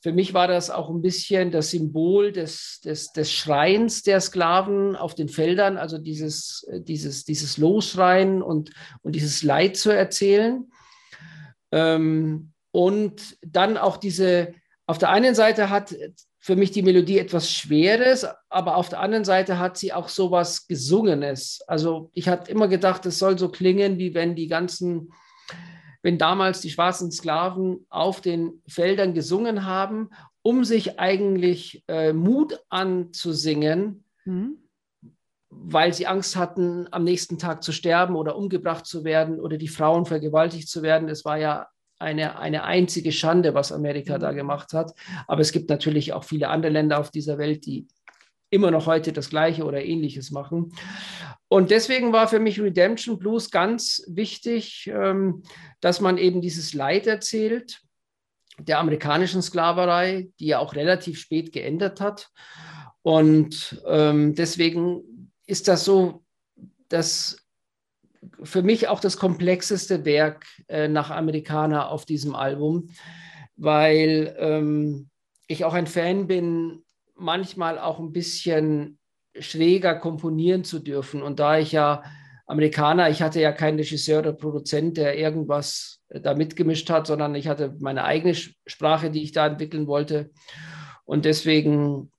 Für mich war das auch ein bisschen das Symbol des, des, des Schreins der Sklaven auf den Feldern, also dieses, dieses, dieses Losschreien und, und dieses Leid zu erzählen. Ähm, und dann auch diese, auf der einen Seite hat für mich die Melodie etwas Schweres, aber auf der anderen Seite hat sie auch so was Gesungenes. Also ich hatte immer gedacht, es soll so klingen, wie wenn die ganzen wenn damals die schwarzen Sklaven auf den Feldern gesungen haben, um sich eigentlich äh, Mut anzusingen, mhm. weil sie Angst hatten, am nächsten Tag zu sterben oder umgebracht zu werden oder die Frauen vergewaltigt zu werden. Es war ja eine, eine einzige Schande, was Amerika mhm. da gemacht hat. Aber es gibt natürlich auch viele andere Länder auf dieser Welt, die immer noch heute das Gleiche oder Ähnliches machen. Und deswegen war für mich Redemption Blues ganz wichtig, ähm, dass man eben dieses Leid erzählt der amerikanischen Sklaverei, die ja auch relativ spät geändert hat. Und ähm, deswegen ist das so, dass für mich auch das komplexeste Werk äh, nach Amerikaner auf diesem Album, weil ähm, ich auch ein Fan bin manchmal auch ein bisschen schräger komponieren zu dürfen. Und da ich ja Amerikaner, ich hatte ja keinen Regisseur oder Produzent, der irgendwas da mitgemischt hat, sondern ich hatte meine eigene Sprache, die ich da entwickeln wollte. Und deswegen äh,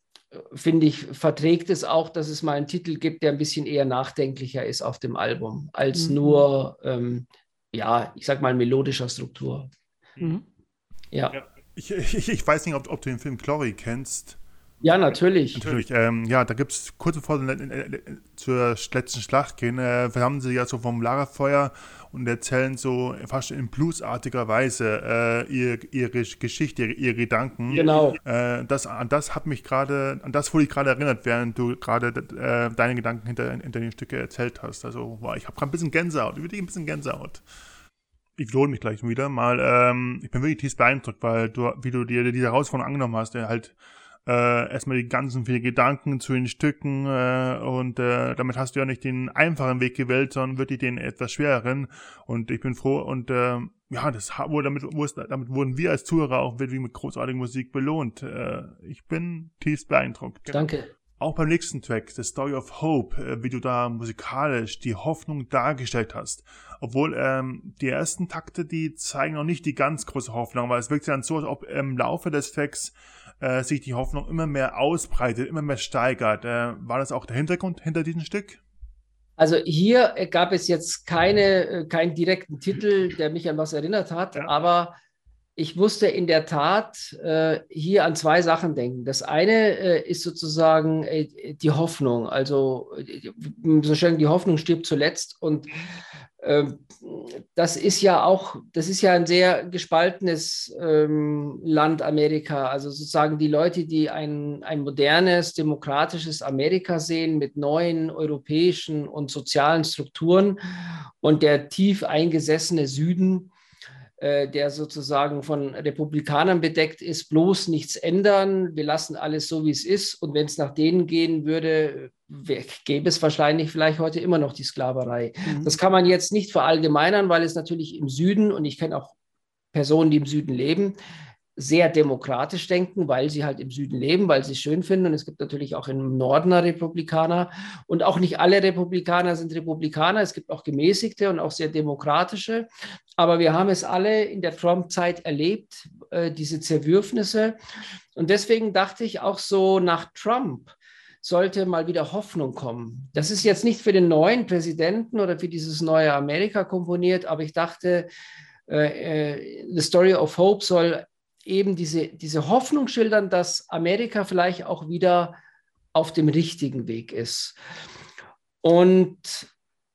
finde ich, verträgt es auch, dass es mal einen Titel gibt, der ein bisschen eher nachdenklicher ist auf dem Album, als mhm. nur, ähm, ja, ich sag mal, melodischer Struktur. Mhm. Ja. ja. Ich, ich, ich, weiß nicht, ob, ob du den Film Glory kennst. Ja, natürlich. Natürlich. Ähm, ja, da gibt es kurz bevor sie zur letzten Schlacht gehen, äh, haben sie ja so vom Lagerfeuer und erzählen so fast in bluesartiger Weise äh, ihre, ihre Geschichte, ihre, ihre, Gedanken. Genau. Äh, das, an das hat mich gerade, an das wurde ich gerade erinnert, während du gerade äh, deine Gedanken hinter, hinter den Stücke erzählt hast. Also, wow, ich habe gerade ein bisschen Gänsehaut, wirklich ein bisschen Gänsehaut ich wiederhole mich gleich wieder mal. Ähm, ich bin wirklich tief beeindruckt, weil du, wie du dir diese Herausforderung angenommen hast, der halt äh, erstmal die ganzen vielen Gedanken zu den Stücken äh, und äh, damit hast du ja nicht den einfachen Weg gewählt, sondern wirklich den etwas schwereren und ich bin froh und äh, ja, das wurde damit, damit wurden wir als Zuhörer auch wirklich mit großartiger Musik belohnt. Äh, ich bin tief beeindruckt. Danke. Auch beim nächsten Track, The Story of Hope, äh, wie du da musikalisch die Hoffnung dargestellt hast. Obwohl ähm, die ersten Takte, die zeigen noch nicht die ganz große Hoffnung, weil es wirkt dann so, als ob im Laufe des Tracks äh, sich die Hoffnung immer mehr ausbreitet, immer mehr steigert. Äh, war das auch der Hintergrund hinter diesem Stück? Also hier gab es jetzt keine, äh, keinen direkten Titel, der mich an was erinnert hat, ja. aber ich musste in der Tat äh, hier an zwei Sachen denken. Das eine äh, ist sozusagen äh, die Hoffnung. Also äh, so schön die Hoffnung stirbt zuletzt. Und ähm, das ist ja auch, das ist ja ein sehr gespaltenes ähm, Land Amerika. Also sozusagen die Leute, die ein, ein modernes, demokratisches Amerika sehen mit neuen europäischen und sozialen Strukturen und der tief eingesessene Süden, der sozusagen von Republikanern bedeckt ist, bloß nichts ändern, wir lassen alles so, wie es ist. Und wenn es nach denen gehen würde, gäbe es wahrscheinlich vielleicht heute immer noch die Sklaverei. Mhm. Das kann man jetzt nicht verallgemeinern, weil es natürlich im Süden, und ich kenne auch Personen, die im Süden leben, sehr demokratisch denken, weil sie halt im Süden leben, weil sie es schön finden. Und es gibt natürlich auch im Norden Republikaner. Und auch nicht alle Republikaner sind Republikaner. Es gibt auch gemäßigte und auch sehr demokratische. Aber wir haben es alle in der Trump-Zeit erlebt, äh, diese Zerwürfnisse. Und deswegen dachte ich auch so nach Trump, sollte mal wieder Hoffnung kommen. Das ist jetzt nicht für den neuen Präsidenten oder für dieses neue Amerika komponiert, aber ich dachte, äh, äh The Story of Hope soll eben diese, diese Hoffnung schildern, dass Amerika vielleicht auch wieder auf dem richtigen Weg ist. Und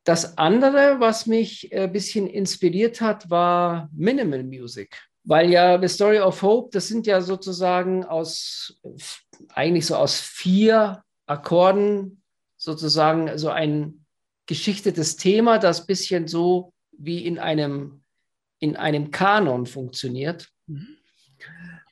das andere, was mich ein bisschen inspiriert hat, war Minimal Music. Weil ja The Story of Hope, das sind ja sozusagen aus, eigentlich so aus vier Akkorden sozusagen so ein geschichtetes Thema, das ein bisschen so wie in einem, in einem Kanon funktioniert. Mhm.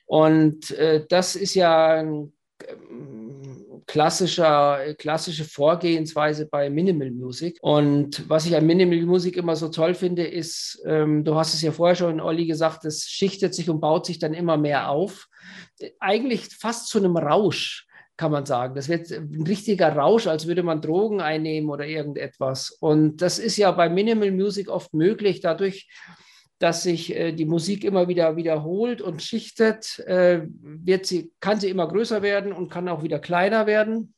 Und äh, das ist ja ein ähm, klassischer, klassische Vorgehensweise bei Minimal Music. Und was ich an Minimal Music immer so toll finde, ist, ähm, du hast es ja vorher schon, Olli, gesagt, es schichtet sich und baut sich dann immer mehr auf. Eigentlich fast zu einem Rausch kann man sagen. Das wird ein richtiger Rausch, als würde man Drogen einnehmen oder irgendetwas. Und das ist ja bei Minimal Music oft möglich, dadurch, dass sich äh, die Musik immer wieder wiederholt und schichtet, äh, wird sie, kann sie immer größer werden und kann auch wieder kleiner werden.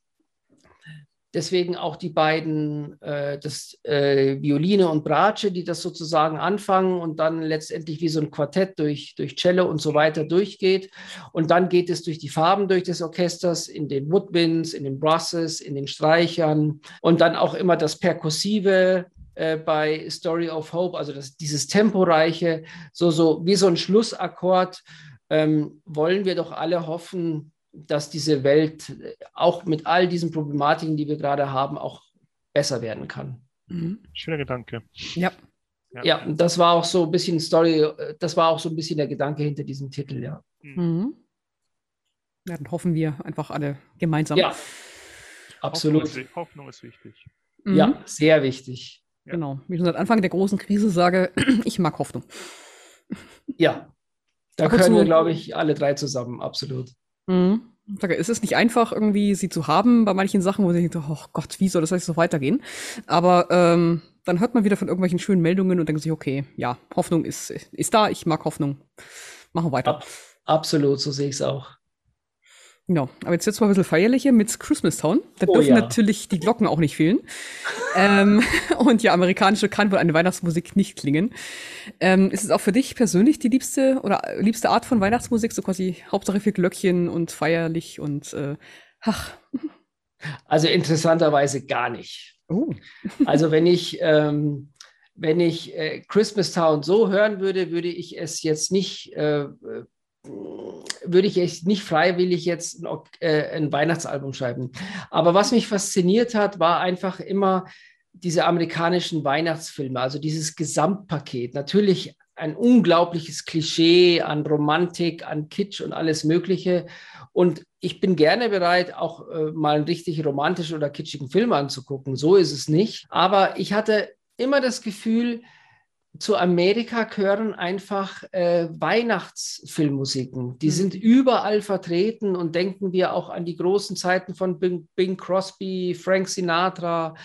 Deswegen auch die beiden, äh, das äh, Violine und Bratsche, die das sozusagen anfangen und dann letztendlich wie so ein Quartett durch, durch Cello und so weiter durchgeht. Und dann geht es durch die Farben durch des Orchesters, in den Woodwinds, in den Brusses, in den Streichern und dann auch immer das Perkussive äh, bei Story of Hope, also das, dieses Temporeiche, so, so wie so ein Schlussakkord, ähm, wollen wir doch alle hoffen, dass diese Welt äh, auch mit all diesen Problematiken, die wir gerade haben, auch besser werden kann. Mhm. Schöner Gedanke. Ja. ja. Ja, das war auch so ein bisschen Story, äh, das war auch so ein bisschen der Gedanke hinter diesem Titel, ja. Mhm. mhm. Ja, dann hoffen wir einfach alle gemeinsam. Ja, absolut. Hoffnung ist, Hoffnung ist wichtig. Mhm. Ja, sehr wichtig. Ja. Genau. Wie ich schon seit Anfang der großen Krise sage, ich mag Hoffnung. Ja, da können wir, glaube ich, alle drei zusammen, absolut. Mhm. Ich sage, es ist nicht einfach, irgendwie sie zu haben bei manchen Sachen, wo sie denkt, oh Gott, wie soll das eigentlich so weitergehen? Aber ähm, dann hört man wieder von irgendwelchen schönen Meldungen und denkt sich, okay, ja, Hoffnung ist, ist da, ich mag Hoffnung. Machen wir weiter. Ab, absolut, so sehe ich es auch. Genau, aber jetzt wird's mal ein bisschen feierlicher mit Christmas Town. Da oh, dürfen ja. natürlich die Glocken auch nicht fehlen. ähm, und ja, amerikanische kann wohl eine Weihnachtsmusik nicht klingen. Ähm, ist es auch für dich persönlich die liebste oder liebste Art von Weihnachtsmusik? So quasi Hauptsache für Glöckchen und feierlich und äh, ach. Also interessanterweise gar nicht. Oh. also wenn ich ähm, wenn ich äh, Christmas Town so hören würde, würde ich es jetzt nicht äh, würde ich echt nicht freiwillig jetzt ein, äh, ein Weihnachtsalbum schreiben. Aber was mich fasziniert hat, war einfach immer diese amerikanischen Weihnachtsfilme, also dieses Gesamtpaket. Natürlich ein unglaubliches Klischee an Romantik, an Kitsch und alles Mögliche. Und ich bin gerne bereit, auch äh, mal einen richtig romantischen oder kitschigen Film anzugucken. So ist es nicht. Aber ich hatte immer das Gefühl, zu Amerika gehören einfach äh, Weihnachtsfilmmusiken. Die mhm. sind überall vertreten und denken wir auch an die großen Zeiten von Bing, Bing Crosby, Frank Sinatra.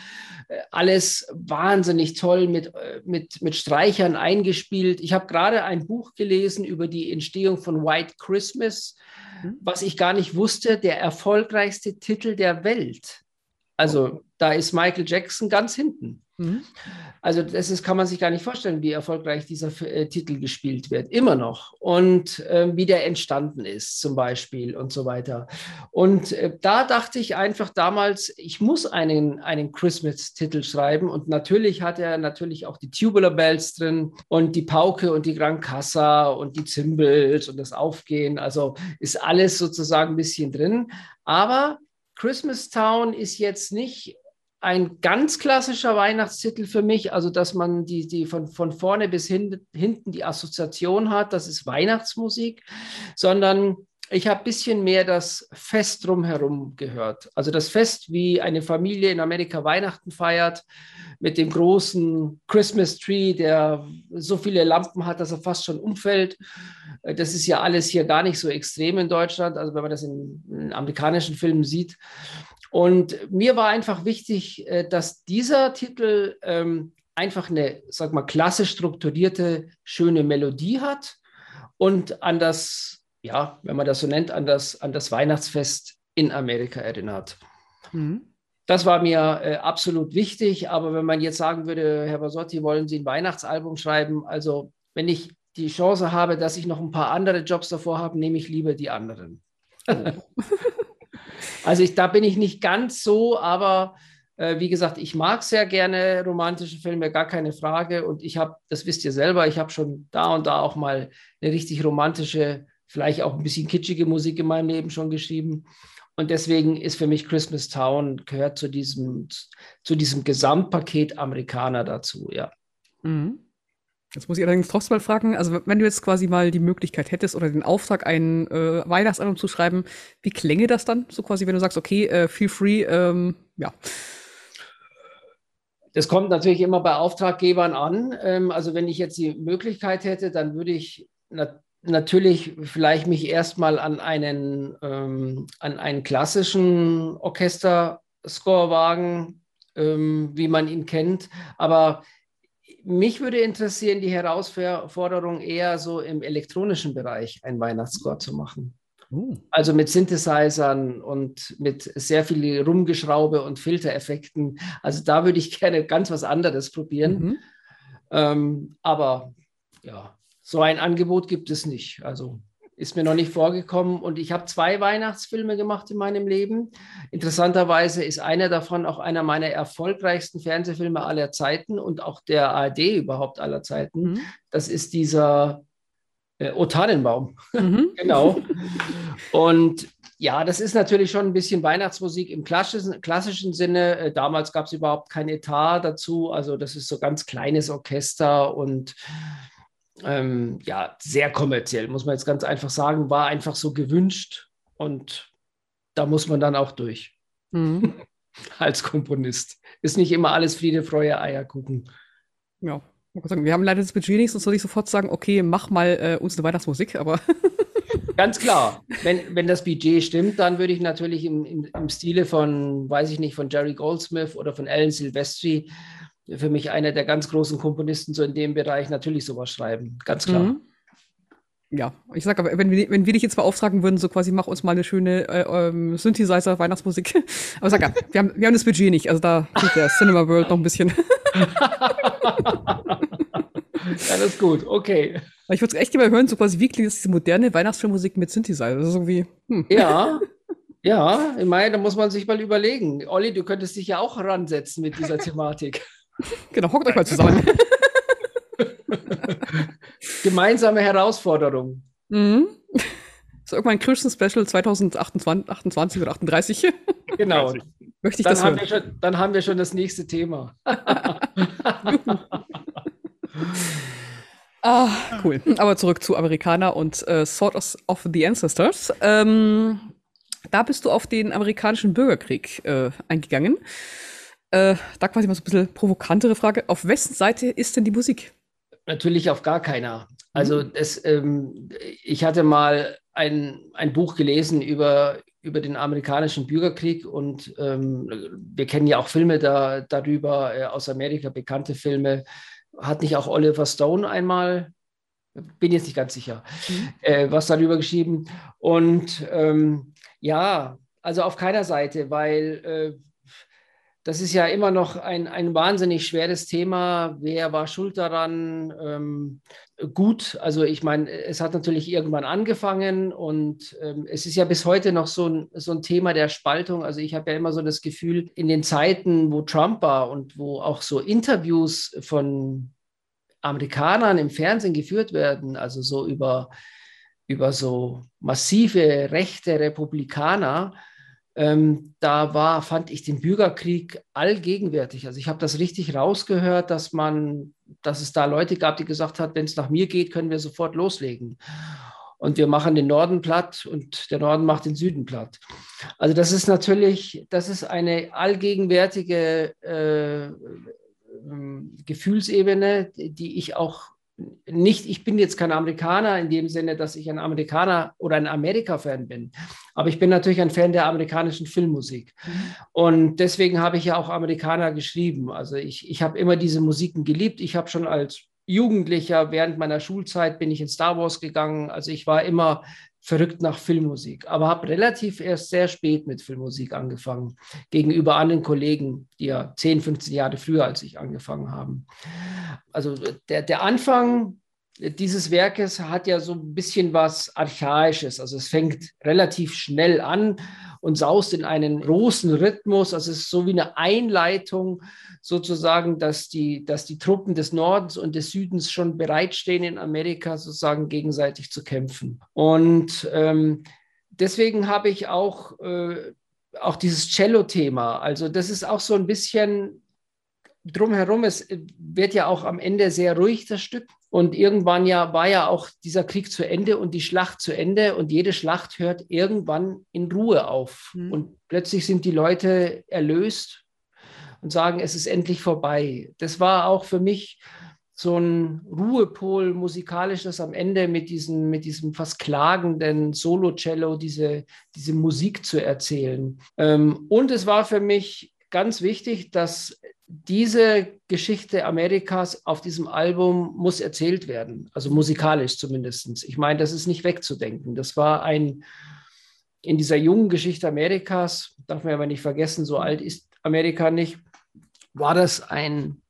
Äh, alles wahnsinnig toll mit, äh, mit, mit Streichern eingespielt. Ich habe gerade ein Buch gelesen über die Entstehung von White Christmas, mhm. was ich gar nicht wusste, der erfolgreichste Titel der Welt. Also da ist Michael Jackson ganz hinten. Mhm. Also das ist, kann man sich gar nicht vorstellen, wie erfolgreich dieser äh, Titel gespielt wird, immer noch. Und äh, wie der entstanden ist zum Beispiel und so weiter. Und äh, da dachte ich einfach damals, ich muss einen, einen Christmas-Titel schreiben. Und natürlich hat er natürlich auch die Tubular Bells drin und die Pauke und die Gran Cassa und die Cymbals und das Aufgehen. Also ist alles sozusagen ein bisschen drin. Aber Christmas Town ist jetzt nicht ein ganz klassischer Weihnachtstitel für mich, also dass man die, die von, von vorne bis hin, hinten die Assoziation hat, das ist Weihnachtsmusik, sondern ich habe ein bisschen mehr das Fest drumherum gehört. Also das Fest, wie eine Familie in Amerika Weihnachten feiert, mit dem großen Christmas Tree, der so viele Lampen hat, dass er fast schon umfällt. Äh, das ist ja alles hier gar nicht so extrem in Deutschland, also wenn man das in, in amerikanischen Filmen sieht. Und mir war einfach wichtig, äh, dass dieser Titel ähm, einfach eine, sag mal, klassisch strukturierte, schöne Melodie hat und an das, ja, wenn man das so nennt, an das, an das Weihnachtsfest in Amerika erinnert. Mhm. Das war mir äh, absolut wichtig. Aber wenn man jetzt sagen würde, Herr Basotti, wollen Sie ein Weihnachtsalbum schreiben? Also, wenn ich die Chance habe, dass ich noch ein paar andere Jobs davor habe, nehme ich lieber die anderen. Oh. Also, ich, da bin ich nicht ganz so, aber äh, wie gesagt, ich mag sehr gerne romantische Filme, gar keine Frage. Und ich habe, das wisst ihr selber, ich habe schon da und da auch mal eine richtig romantische, vielleicht auch ein bisschen kitschige Musik in meinem Leben schon geschrieben. Und deswegen ist für mich Christmas Town gehört zu diesem, zu diesem Gesamtpaket Amerikaner dazu, ja. Mhm. Jetzt muss ich allerdings trotzdem mal fragen, also wenn du jetzt quasi mal die Möglichkeit hättest oder den Auftrag, ein äh, Weihnachtsalbum zu schreiben, wie klänge das dann? So quasi, wenn du sagst, okay, äh, feel free, ähm, ja. Das kommt natürlich immer bei Auftraggebern an. Ähm, also wenn ich jetzt die Möglichkeit hätte, dann würde ich natürlich vielleicht mich erstmal an einen, ähm, an einen klassischen Orchesterscore wagen, ähm, wie man ihn kennt. Aber mich würde interessieren, die Herausforderung eher so im elektronischen Bereich einen Weihnachtsscore zu machen. Uh. Also mit Synthesizern und mit sehr viel Rumgeschraube und Filtereffekten. Also da würde ich gerne ganz was anderes probieren. Mhm. Ähm, aber ja, so ein Angebot gibt es nicht. Also ist mir noch nicht vorgekommen. Und ich habe zwei Weihnachtsfilme gemacht in meinem Leben. Interessanterweise ist einer davon auch einer meiner erfolgreichsten Fernsehfilme aller Zeiten und auch der ARD überhaupt aller Zeiten. Mhm. Das ist dieser äh, O Tannenbaum. Mhm. genau. Und ja, das ist natürlich schon ein bisschen Weihnachtsmusik im klassischen, klassischen Sinne. Äh, damals gab es überhaupt kein Etat dazu. Also das ist so ganz kleines Orchester und ähm, ja, sehr kommerziell, muss man jetzt ganz einfach sagen, war einfach so gewünscht und da muss man dann auch durch. Mhm. Als Komponist. Ist nicht immer alles Friede, Freude, Eier gucken. Ja, wir haben leider das Budget nicht, sonst würde ich sofort sagen, okay, mach mal äh, uns eine Weihnachtsmusik, aber. Ganz klar. Wenn, wenn das Budget stimmt, dann würde ich natürlich im, im, im Stile von, weiß ich nicht, von Jerry Goldsmith oder von Alan Silvestri für mich einer der ganz großen Komponisten so in dem Bereich natürlich sowas schreiben. Ganz klar. Mhm. Ja, ich sag aber, wenn wir, wenn wir dich jetzt beauftragen würden, so quasi mach uns mal eine schöne äh, ähm, Synthesizer-Weihnachtsmusik. aber sag ja, wir haben, wir haben das Budget nicht, also da tut der Cinema World noch ein bisschen. Alles ist gut, okay. Ich würde echt gerne mal hören, so quasi, wie klingt das diese moderne Weihnachtsfilmmusik mit Synthesizer? Das ist irgendwie, hm. Ja, ja, ich meine, da muss man sich mal überlegen. Olli, du könntest dich ja auch ransetzen mit dieser Thematik. Genau, hockt euch mal zusammen. Gemeinsame Herausforderung. Mhm. So irgendwann ein Christian Special 2028 oder 38. Genau. Möchte ich dann das haben hören. Wir schon, dann haben wir schon das nächste Thema. ah, cool. Aber zurück zu Amerikaner und äh, Sword of the Ancestors. Ähm, da bist du auf den amerikanischen Bürgerkrieg äh, eingegangen. Äh, da quasi mal so ein bisschen provokantere Frage. Auf wessen Seite ist denn die Musik? Natürlich auf gar keiner. Also mhm. es, ähm, ich hatte mal ein, ein Buch gelesen über, über den amerikanischen Bürgerkrieg und ähm, wir kennen ja auch Filme da, darüber, äh, aus Amerika, bekannte Filme. Hat nicht auch Oliver Stone einmal, bin jetzt nicht ganz sicher, mhm. äh, was darüber geschrieben. Und ähm, ja, also auf keiner Seite, weil äh, das ist ja immer noch ein, ein wahnsinnig schweres Thema. Wer war schuld daran? Ähm, gut, also ich meine, es hat natürlich irgendwann angefangen und ähm, es ist ja bis heute noch so ein, so ein Thema der Spaltung. Also ich habe ja immer so das Gefühl, in den Zeiten, wo Trump war und wo auch so Interviews von Amerikanern im Fernsehen geführt werden, also so über, über so massive rechte Republikaner, ähm, da war, fand ich den Bürgerkrieg allgegenwärtig. Also ich habe das richtig rausgehört, dass man, dass es da Leute gab, die gesagt hat, wenn es nach mir geht, können wir sofort loslegen. und wir machen den Norden platt und der Norden macht den Süden platt. Also das ist natürlich, das ist eine allgegenwärtige äh, ähm, Gefühlsebene, die ich auch nicht, ich bin jetzt kein Amerikaner in dem Sinne, dass ich ein Amerikaner oder ein Amerika-Fan bin, aber ich bin natürlich ein Fan der amerikanischen Filmmusik. Mhm. Und deswegen habe ich ja auch Amerikaner geschrieben. Also ich, ich habe immer diese Musiken geliebt. Ich habe schon als Jugendlicher während meiner Schulzeit bin ich in Star Wars gegangen. Also ich war immer verrückt nach Filmmusik, aber habe relativ erst sehr spät mit Filmmusik angefangen, gegenüber anderen Kollegen, die ja 10, 15 Jahre früher als ich angefangen haben. Also der, der Anfang dieses Werkes hat ja so ein bisschen was Archaisches. Also es fängt relativ schnell an und saust in einen großen Rhythmus. Also es ist so wie eine Einleitung sozusagen, dass die, dass die Truppen des Nordens und des Südens schon bereitstehen, in Amerika sozusagen gegenseitig zu kämpfen. Und ähm, deswegen habe ich auch, äh, auch dieses Cello-Thema. Also das ist auch so ein bisschen drumherum. Es wird ja auch am Ende sehr ruhig, das Stück. Und irgendwann ja war ja auch dieser Krieg zu Ende und die Schlacht zu Ende und jede Schlacht hört irgendwann in Ruhe auf. Mhm. Und plötzlich sind die Leute erlöst und sagen, es ist endlich vorbei. Das war auch für mich so ein Ruhepol musikalisch, das am Ende mit diesem, mit diesem fast klagenden Solo-Cello diese, diese Musik zu erzählen. Ähm, und es war für mich ganz wichtig, dass diese Geschichte Amerikas auf diesem Album muss erzählt werden, also musikalisch zumindest. Ich meine, das ist nicht wegzudenken. Das war ein, in dieser jungen Geschichte Amerikas, darf man aber nicht vergessen, so alt ist Amerika nicht, war das ein,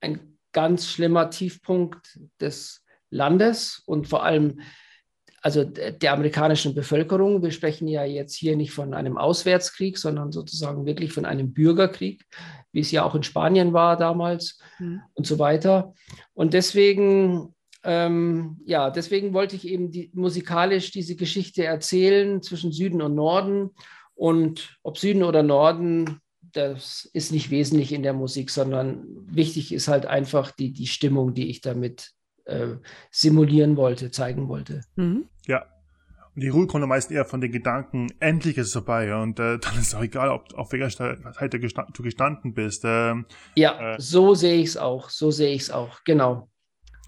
ein ganz schlimmer Tiefpunkt des Landes und vor allem also der amerikanischen Bevölkerung. Wir sprechen ja jetzt hier nicht von einem Auswärtskrieg, sondern sozusagen wirklich von einem Bürgerkrieg, wie es ja auch in Spanien war damals mhm. und so weiter. Und deswegen, ähm, ja, deswegen wollte ich eben die, musikalisch diese Geschichte erzählen zwischen Süden und Norden. Und ob Süden oder Norden, das ist nicht wesentlich in der Musik, sondern wichtig ist halt einfach die, die Stimmung, die ich damit äh, simulieren wollte, zeigen wollte. Mhm. Ja. Die Ruhe kommt am meisten eher von den Gedanken, endlich ist es vorbei. Und äh, dann ist es auch egal, ob auf welcher Seite gestand, du gestanden bist. Ähm, ja, äh, so sehe ich es auch. So sehe ich es auch, genau.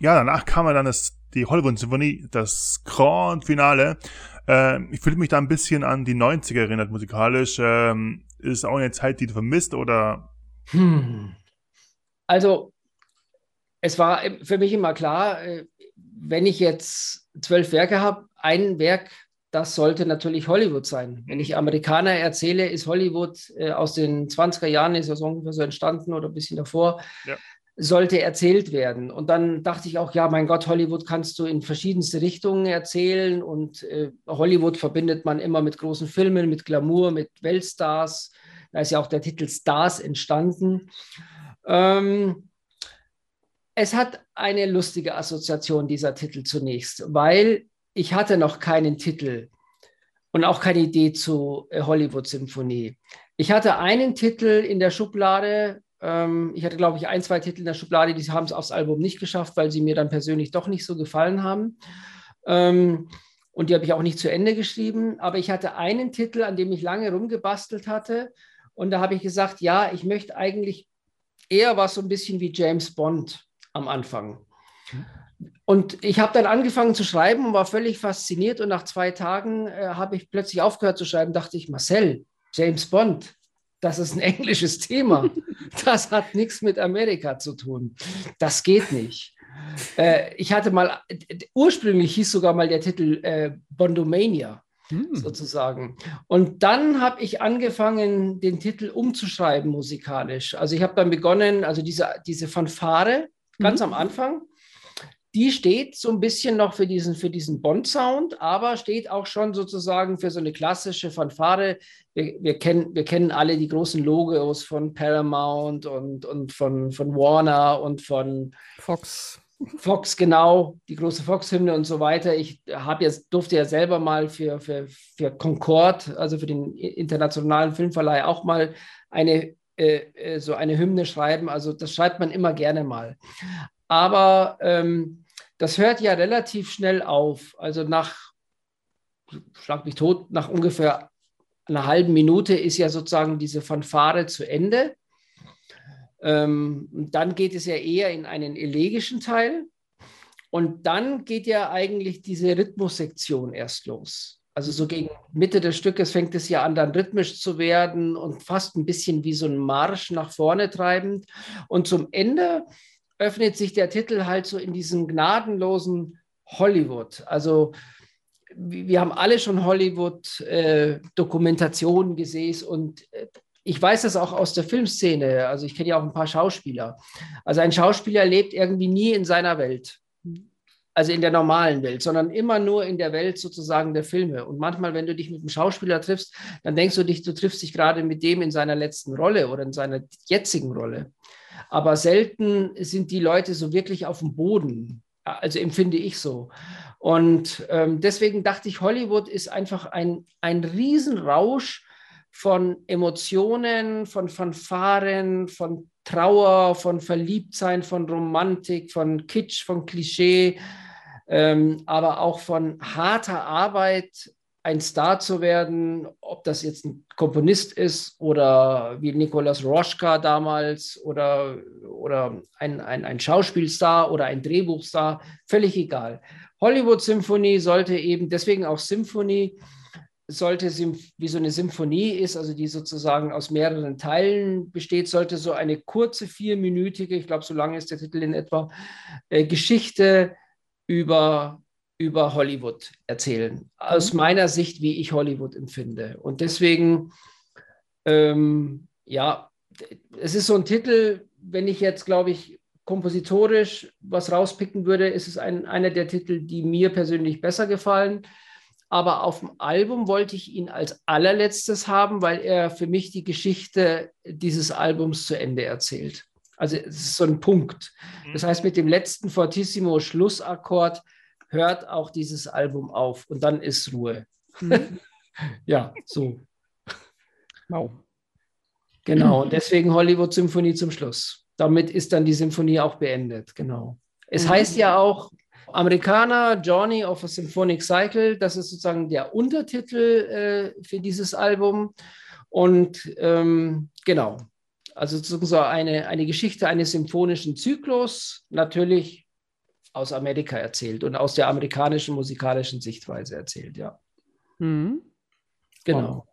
Ja, danach kam dann das, die Hollywood-Symphonie, das Grand Finale. Äh, ich fühle mich da ein bisschen an die 90er erinnert musikalisch. Ähm, ist es auch eine Zeit, die du vermisst oder? Hm. Also es war für mich immer klar, äh, wenn ich jetzt zwölf Werke habe, ein Werk, das sollte natürlich Hollywood sein. Wenn ich Amerikaner erzähle, ist Hollywood äh, aus den 20er Jahren, ist das ungefähr so entstanden oder ein bisschen davor, ja. sollte erzählt werden. Und dann dachte ich auch, ja, mein Gott, Hollywood kannst du in verschiedenste Richtungen erzählen und äh, Hollywood verbindet man immer mit großen Filmen, mit Glamour, mit Weltstars. Da ist ja auch der Titel Stars entstanden. Ähm, es hat eine lustige Assoziation, dieser Titel zunächst, weil ich hatte noch keinen Titel und auch keine Idee zu äh, Hollywood-Symphonie. Ich hatte einen Titel in der Schublade. Ähm, ich hatte, glaube ich, ein, zwei Titel in der Schublade, die haben es aufs Album nicht geschafft, weil sie mir dann persönlich doch nicht so gefallen haben. Ähm, und die habe ich auch nicht zu Ende geschrieben. Aber ich hatte einen Titel, an dem ich lange rumgebastelt hatte. Und da habe ich gesagt, ja, ich möchte eigentlich eher was so ein bisschen wie James Bond am Anfang. Und ich habe dann angefangen zu schreiben und war völlig fasziniert. Und nach zwei Tagen äh, habe ich plötzlich aufgehört zu schreiben, dachte ich, Marcel, James Bond, das ist ein englisches Thema. Das hat nichts mit Amerika zu tun. Das geht nicht. Äh, ich hatte mal, ursprünglich hieß sogar mal der Titel äh, Bondomania. Hm. sozusagen. Und dann habe ich angefangen, den Titel umzuschreiben musikalisch. Also ich habe dann begonnen, also diese, diese Fanfare, ganz mhm. am Anfang. Die steht so ein bisschen noch für diesen, für diesen Bond-Sound, aber steht auch schon sozusagen für so eine klassische Fanfare. Wir, wir, kennen, wir kennen alle die großen Logos von Paramount und, und von, von Warner und von Fox. Fox, genau, die große Fox-Hymne und so weiter. Ich habe jetzt, durfte ja selber mal für, für, für Concord, also für den internationalen Filmverleih, auch mal eine äh, äh, so eine Hymne schreiben. Also das schreibt man immer gerne mal. Aber ähm, das hört ja relativ schnell auf. Also nach, schlag mich tot, nach ungefähr einer halben Minute ist ja sozusagen diese Fanfare zu Ende. Ähm, dann geht es ja eher in einen elegischen Teil. Und dann geht ja eigentlich diese Rhythmussektion erst los. Also so gegen Mitte des Stückes fängt es ja an, dann rhythmisch zu werden und fast ein bisschen wie so ein Marsch nach vorne treibend. Und zum Ende öffnet sich der Titel halt so in diesem gnadenlosen Hollywood. Also wir haben alle schon Hollywood-Dokumentationen äh, gesehen und äh, ich weiß das auch aus der Filmszene. Also ich kenne ja auch ein paar Schauspieler. Also ein Schauspieler lebt irgendwie nie in seiner Welt. Also in der normalen Welt, sondern immer nur in der Welt sozusagen der Filme. Und manchmal, wenn du dich mit einem Schauspieler triffst, dann denkst du dich, du triffst dich gerade mit dem in seiner letzten Rolle oder in seiner jetzigen Rolle. Aber selten sind die Leute so wirklich auf dem Boden. Also empfinde ich so. Und ähm, deswegen dachte ich, Hollywood ist einfach ein, ein Riesenrausch von Emotionen, von Fanfaren, von Trauer, von Verliebtsein, von Romantik, von Kitsch, von Klischee, ähm, aber auch von harter Arbeit, ein Star zu werden, ob das jetzt ein Komponist ist oder wie Nikolaus Roschka damals oder, oder ein, ein, ein Schauspielstar oder ein Drehbuchstar, völlig egal. Hollywood-Symphonie sollte eben, deswegen auch Symphonie, sollte wie so eine Symphonie ist, also die sozusagen aus mehreren Teilen besteht, sollte so eine kurze vierminütige, ich glaube, so lange ist der Titel in etwa, äh, Geschichte über, über Hollywood erzählen. Aus mhm. meiner Sicht, wie ich Hollywood empfinde. Und deswegen, ähm, ja, es ist so ein Titel, wenn ich jetzt, glaube ich, kompositorisch was rauspicken würde, ist es ein, einer der Titel, die mir persönlich besser gefallen aber auf dem Album wollte ich ihn als allerletztes haben, weil er für mich die Geschichte dieses Albums zu Ende erzählt. Also es ist so ein Punkt. Mhm. Das heißt, mit dem letzten Fortissimo Schlussakkord hört auch dieses Album auf und dann ist Ruhe. Mhm. ja, so. Wow. Genau, und deswegen Hollywood Symphonie zum Schluss. Damit ist dann die Symphonie auch beendet, genau. Es mhm. heißt ja auch, Amerikaner, Journey of a Symphonic Cycle, das ist sozusagen der Untertitel äh, für dieses Album. Und ähm, genau, also sozusagen eine, eine Geschichte eines symphonischen Zyklus, natürlich aus Amerika erzählt und aus der amerikanischen musikalischen Sichtweise erzählt, ja. Mhm. Genau.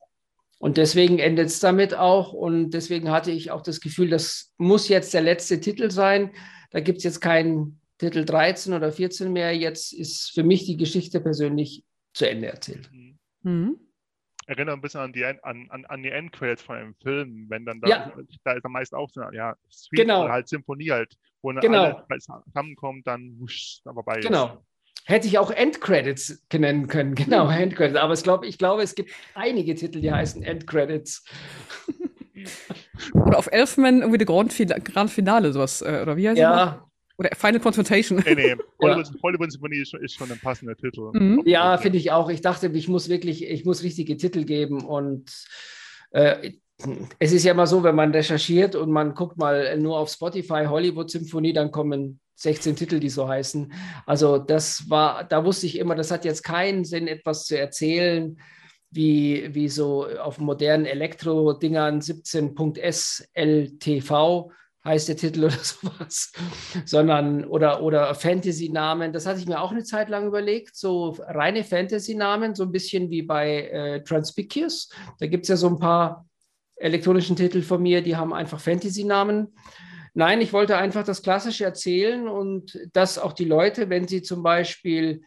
Und deswegen endet es damit auch. Und deswegen hatte ich auch das Gefühl, das muss jetzt der letzte Titel sein. Da gibt es jetzt keinen Titel 13 oder 14 mehr. Jetzt ist für mich die Geschichte persönlich zu Ende erzählt. Mhm. Erinnert ein bisschen an die, an, an, an die Endcredits von einem Film, wenn dann da, ja. da ist dann meist auch so, ja, Suite genau. oder halt Symphonie halt, wo genau. alles zusammenkommt, dann wusch, dann vorbei Genau. Hätte ich auch Endcredits nennen können, genau, mhm. Endcredits. Aber ich glaube, ich glaube, es gibt einige Titel, die heißen Endcredits. Oder auf Elfman irgendwie der Grand, Grand Finale, sowas, äh, oder wie heißt Ja, oder Final Confrontation. Nee, nee. Hollywood, Symphonie ist, ist, schon ein passender Titel. Mhm. Ja, finde ich auch. Ich dachte, ich muss wirklich, ich muss richtige Titel geben und äh, es ist ja immer so, wenn man recherchiert und man guckt mal nur auf Spotify Hollywood Symphonie, dann kommen 16 Titel, die so heißen. Also das war, da wusste ich immer, das hat jetzt keinen Sinn, etwas zu erzählen, wie, wie so auf modernen Elektro-Dingern 17.s LTV heißt der Titel oder sowas, sondern oder, oder Fantasy-Namen. Das hatte ich mir auch eine Zeit lang überlegt, so reine Fantasy-Namen, so ein bisschen wie bei äh, Transpicius. Da gibt es ja so ein paar elektronischen Titel von mir, die haben einfach Fantasy-Namen. Nein, ich wollte einfach das Klassische erzählen und dass auch die Leute, wenn sie zum Beispiel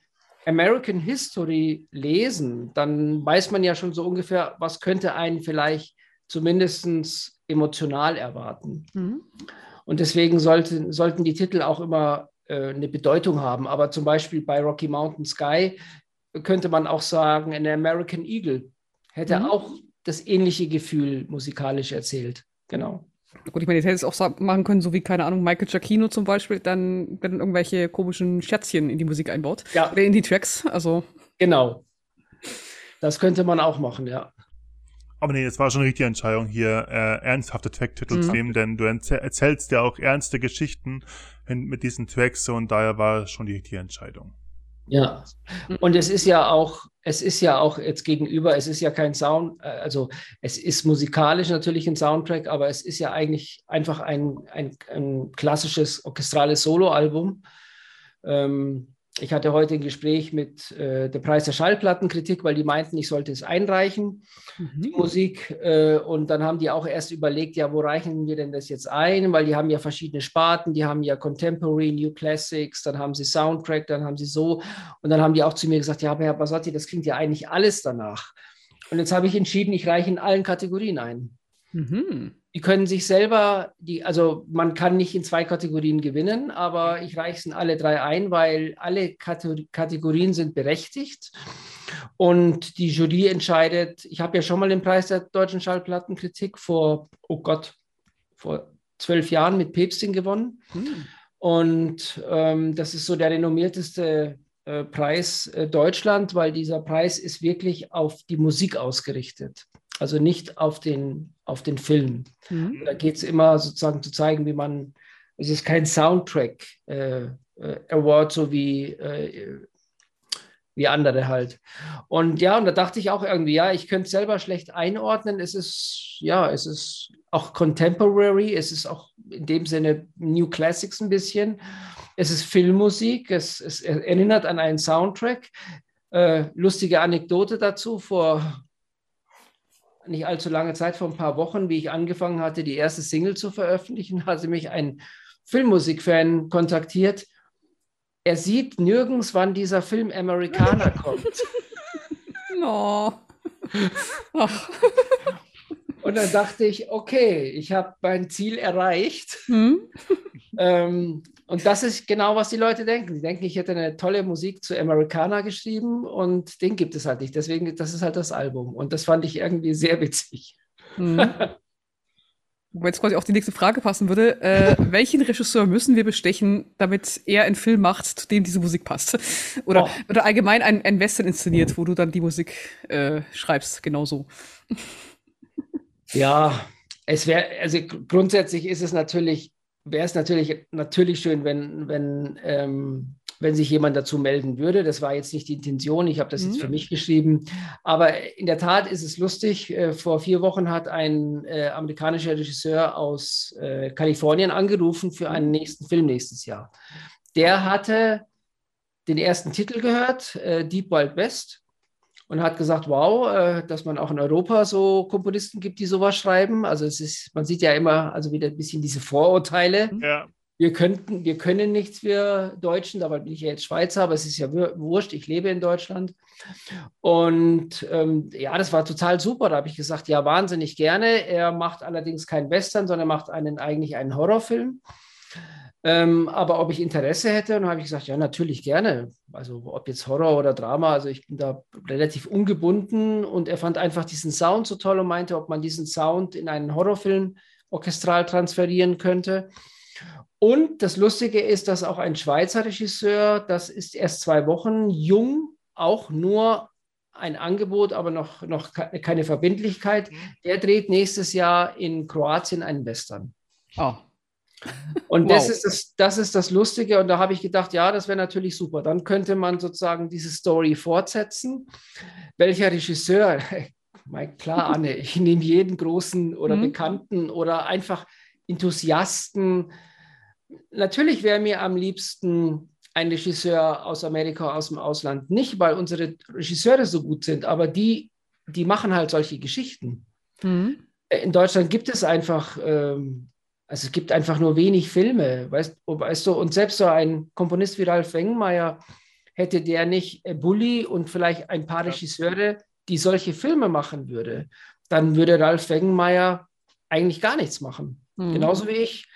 American History lesen, dann weiß man ja schon so ungefähr, was könnte einen vielleicht zumindest emotional erwarten. Mhm. Und deswegen sollte, sollten die Titel auch immer äh, eine Bedeutung haben. Aber zum Beispiel bei Rocky Mountain Sky könnte man auch sagen, ein American Eagle hätte mhm. auch das ähnliche Gefühl musikalisch erzählt. Genau. Gut, ich meine, ich hätte es auch machen können, so wie, keine Ahnung, Michael Giacchino zum Beispiel, dann, dann irgendwelche komischen Schätzchen in die Musik einbaut. Ja. Oder in die Tracks. Also. Genau. Das könnte man auch machen, ja. Aber nee, es war schon eine richtige Entscheidung, hier äh, ernsthafte Track-Titel mhm. zu nehmen, denn du erzählst ja auch ernste Geschichten mit diesen Tracks und daher war schon die richtige Entscheidung. Ja, und es ist ja auch, es ist ja auch jetzt gegenüber, es ist ja kein Sound, äh, also es ist musikalisch natürlich ein Soundtrack, aber es ist ja eigentlich einfach ein, ein, ein klassisches orchestrales Soloalbum. Ähm, ich hatte heute ein Gespräch mit äh, der Preis der Schallplattenkritik, weil die meinten, ich sollte es einreichen, mhm. die Musik. Äh, und dann haben die auch erst überlegt, ja, wo reichen wir denn das jetzt ein? Weil die haben ja verschiedene Sparten, die haben ja Contemporary, New Classics, dann haben sie Soundtrack, dann haben sie so. Und dann haben die auch zu mir gesagt, ja, aber Herr Basotti, das klingt ja eigentlich alles danach. Und jetzt habe ich entschieden, ich reiche in allen Kategorien ein. Mhm die können sich selber, die, also man kann nicht in zwei Kategorien gewinnen, aber ich reiche es in alle drei ein, weil alle Kategorien sind berechtigt. Und die Jury entscheidet, ich habe ja schon mal den Preis der deutschen Schallplattenkritik vor, oh Gott, vor zwölf Jahren mit Päpstin gewonnen. Hm. Und ähm, das ist so der renommierteste äh, Preis äh, Deutschland, weil dieser Preis ist wirklich auf die Musik ausgerichtet also nicht auf den, auf den Film. Mhm. Da geht es immer sozusagen zu zeigen, wie man, es ist kein Soundtrack äh, äh, Award, so wie, äh, wie andere halt. Und ja, und da dachte ich auch irgendwie, ja, ich könnte es selber schlecht einordnen. Es ist, ja, es ist auch contemporary, es ist auch in dem Sinne New Classics ein bisschen. Es ist Filmmusik, es, es erinnert an einen Soundtrack. Äh, lustige Anekdote dazu, vor nicht allzu lange Zeit, vor ein paar Wochen, wie ich angefangen hatte, die erste Single zu veröffentlichen, hatte mich ein Filmmusikfan kontaktiert. Er sieht nirgends, wann dieser Film Amerikaner kommt. No. Und dann dachte ich, okay, ich habe mein Ziel erreicht. Hm? Ähm, und das ist genau, was die Leute denken. Die denken, ich hätte eine tolle Musik zu Americana geschrieben und den gibt es halt nicht. Deswegen, das ist halt das Album. Und das fand ich irgendwie sehr witzig. Mhm. Wo jetzt quasi auch die nächste Frage passen würde, äh, welchen Regisseur müssen wir bestechen, damit er einen Film macht, zu dem diese Musik passt? Oder, oh. oder allgemein ein, ein Western inszeniert, wo du dann die Musik äh, schreibst, genauso. Ja, es wäre, also grundsätzlich ist es natürlich wäre es natürlich, natürlich schön, wenn, wenn, ähm, wenn sich jemand dazu melden würde. Das war jetzt nicht die Intention, ich habe das mhm. jetzt für mich geschrieben. Aber in der Tat ist es lustig. Äh, vor vier Wochen hat ein äh, amerikanischer Regisseur aus äh, Kalifornien angerufen für einen mhm. nächsten Film nächstes Jahr. Der hatte den ersten Titel gehört, äh, Deep Wild West und hat gesagt, wow, äh, dass man auch in Europa so Komponisten gibt, die sowas schreiben. Also es ist, man sieht ja immer, also wieder ein bisschen diese Vorurteile. Ja. Wir könnten, wir können nichts, wir Deutschen, dabei bin ich ja jetzt Schweizer, aber es ist ja wurscht, ich lebe in Deutschland. Und ähm, ja, das war total super. Da habe ich gesagt, ja, wahnsinnig gerne. Er macht allerdings keinen Western, sondern macht einen, eigentlich einen Horrorfilm. Ähm, aber ob ich Interesse hätte, dann habe ich gesagt, ja, natürlich gerne. Also ob jetzt Horror oder Drama, also ich bin da relativ ungebunden und er fand einfach diesen Sound so toll und meinte, ob man diesen Sound in einen Horrorfilm orchestral transferieren könnte. Und das Lustige ist, dass auch ein Schweizer Regisseur, das ist erst zwei Wochen jung, auch nur ein Angebot, aber noch, noch keine Verbindlichkeit. Mhm. Der dreht nächstes Jahr in Kroatien einen Western. Oh, und wow. das, ist das, das ist das Lustige. Und da habe ich gedacht, ja, das wäre natürlich super. Dann könnte man sozusagen diese Story fortsetzen. Welcher Regisseur? Klar, Anne, ich nehme jeden großen oder mhm. Bekannten oder einfach Enthusiasten. Natürlich wäre mir am liebsten ein Regisseur aus Amerika, aus dem Ausland. Nicht, weil unsere Regisseure so gut sind, aber die, die machen halt solche Geschichten. Mhm. In Deutschland gibt es einfach ähm, also es gibt einfach nur wenig Filme, weißt, weißt du, und selbst so ein Komponist wie Ralf Wengmeier, hätte der nicht Bully und vielleicht ein paar Regisseure, die solche Filme machen würde, dann würde Ralf Wengmeier eigentlich gar nichts machen. Mhm. Genauso wie ich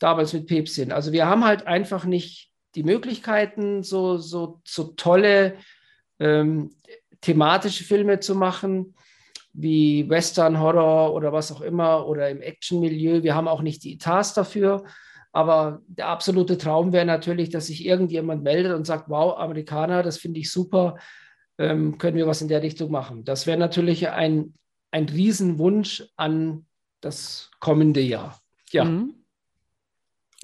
damals mit Päpstin. Also wir haben halt einfach nicht die Möglichkeiten, so, so, so tolle ähm, thematische Filme zu machen wie Western, Horror oder was auch immer oder im Action-Milieu. Wir haben auch nicht die Etats dafür. Aber der absolute Traum wäre natürlich, dass sich irgendjemand meldet und sagt, wow, Amerikaner, das finde ich super, ähm, können wir was in der Richtung machen. Das wäre natürlich ein, ein Riesenwunsch an das kommende Jahr. Ja, mhm.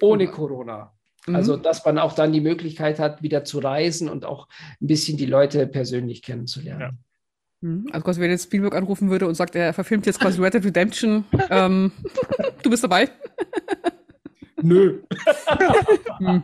ohne Corona. Mhm. Also, dass man auch dann die Möglichkeit hat, wieder zu reisen und auch ein bisschen die Leute persönlich kennenzulernen. Ja. Mhm. Also quasi, wenn jetzt Spielberg anrufen würde und sagt, er verfilmt jetzt quasi Red Dead Redemption, ähm, du bist dabei? Nö. hm,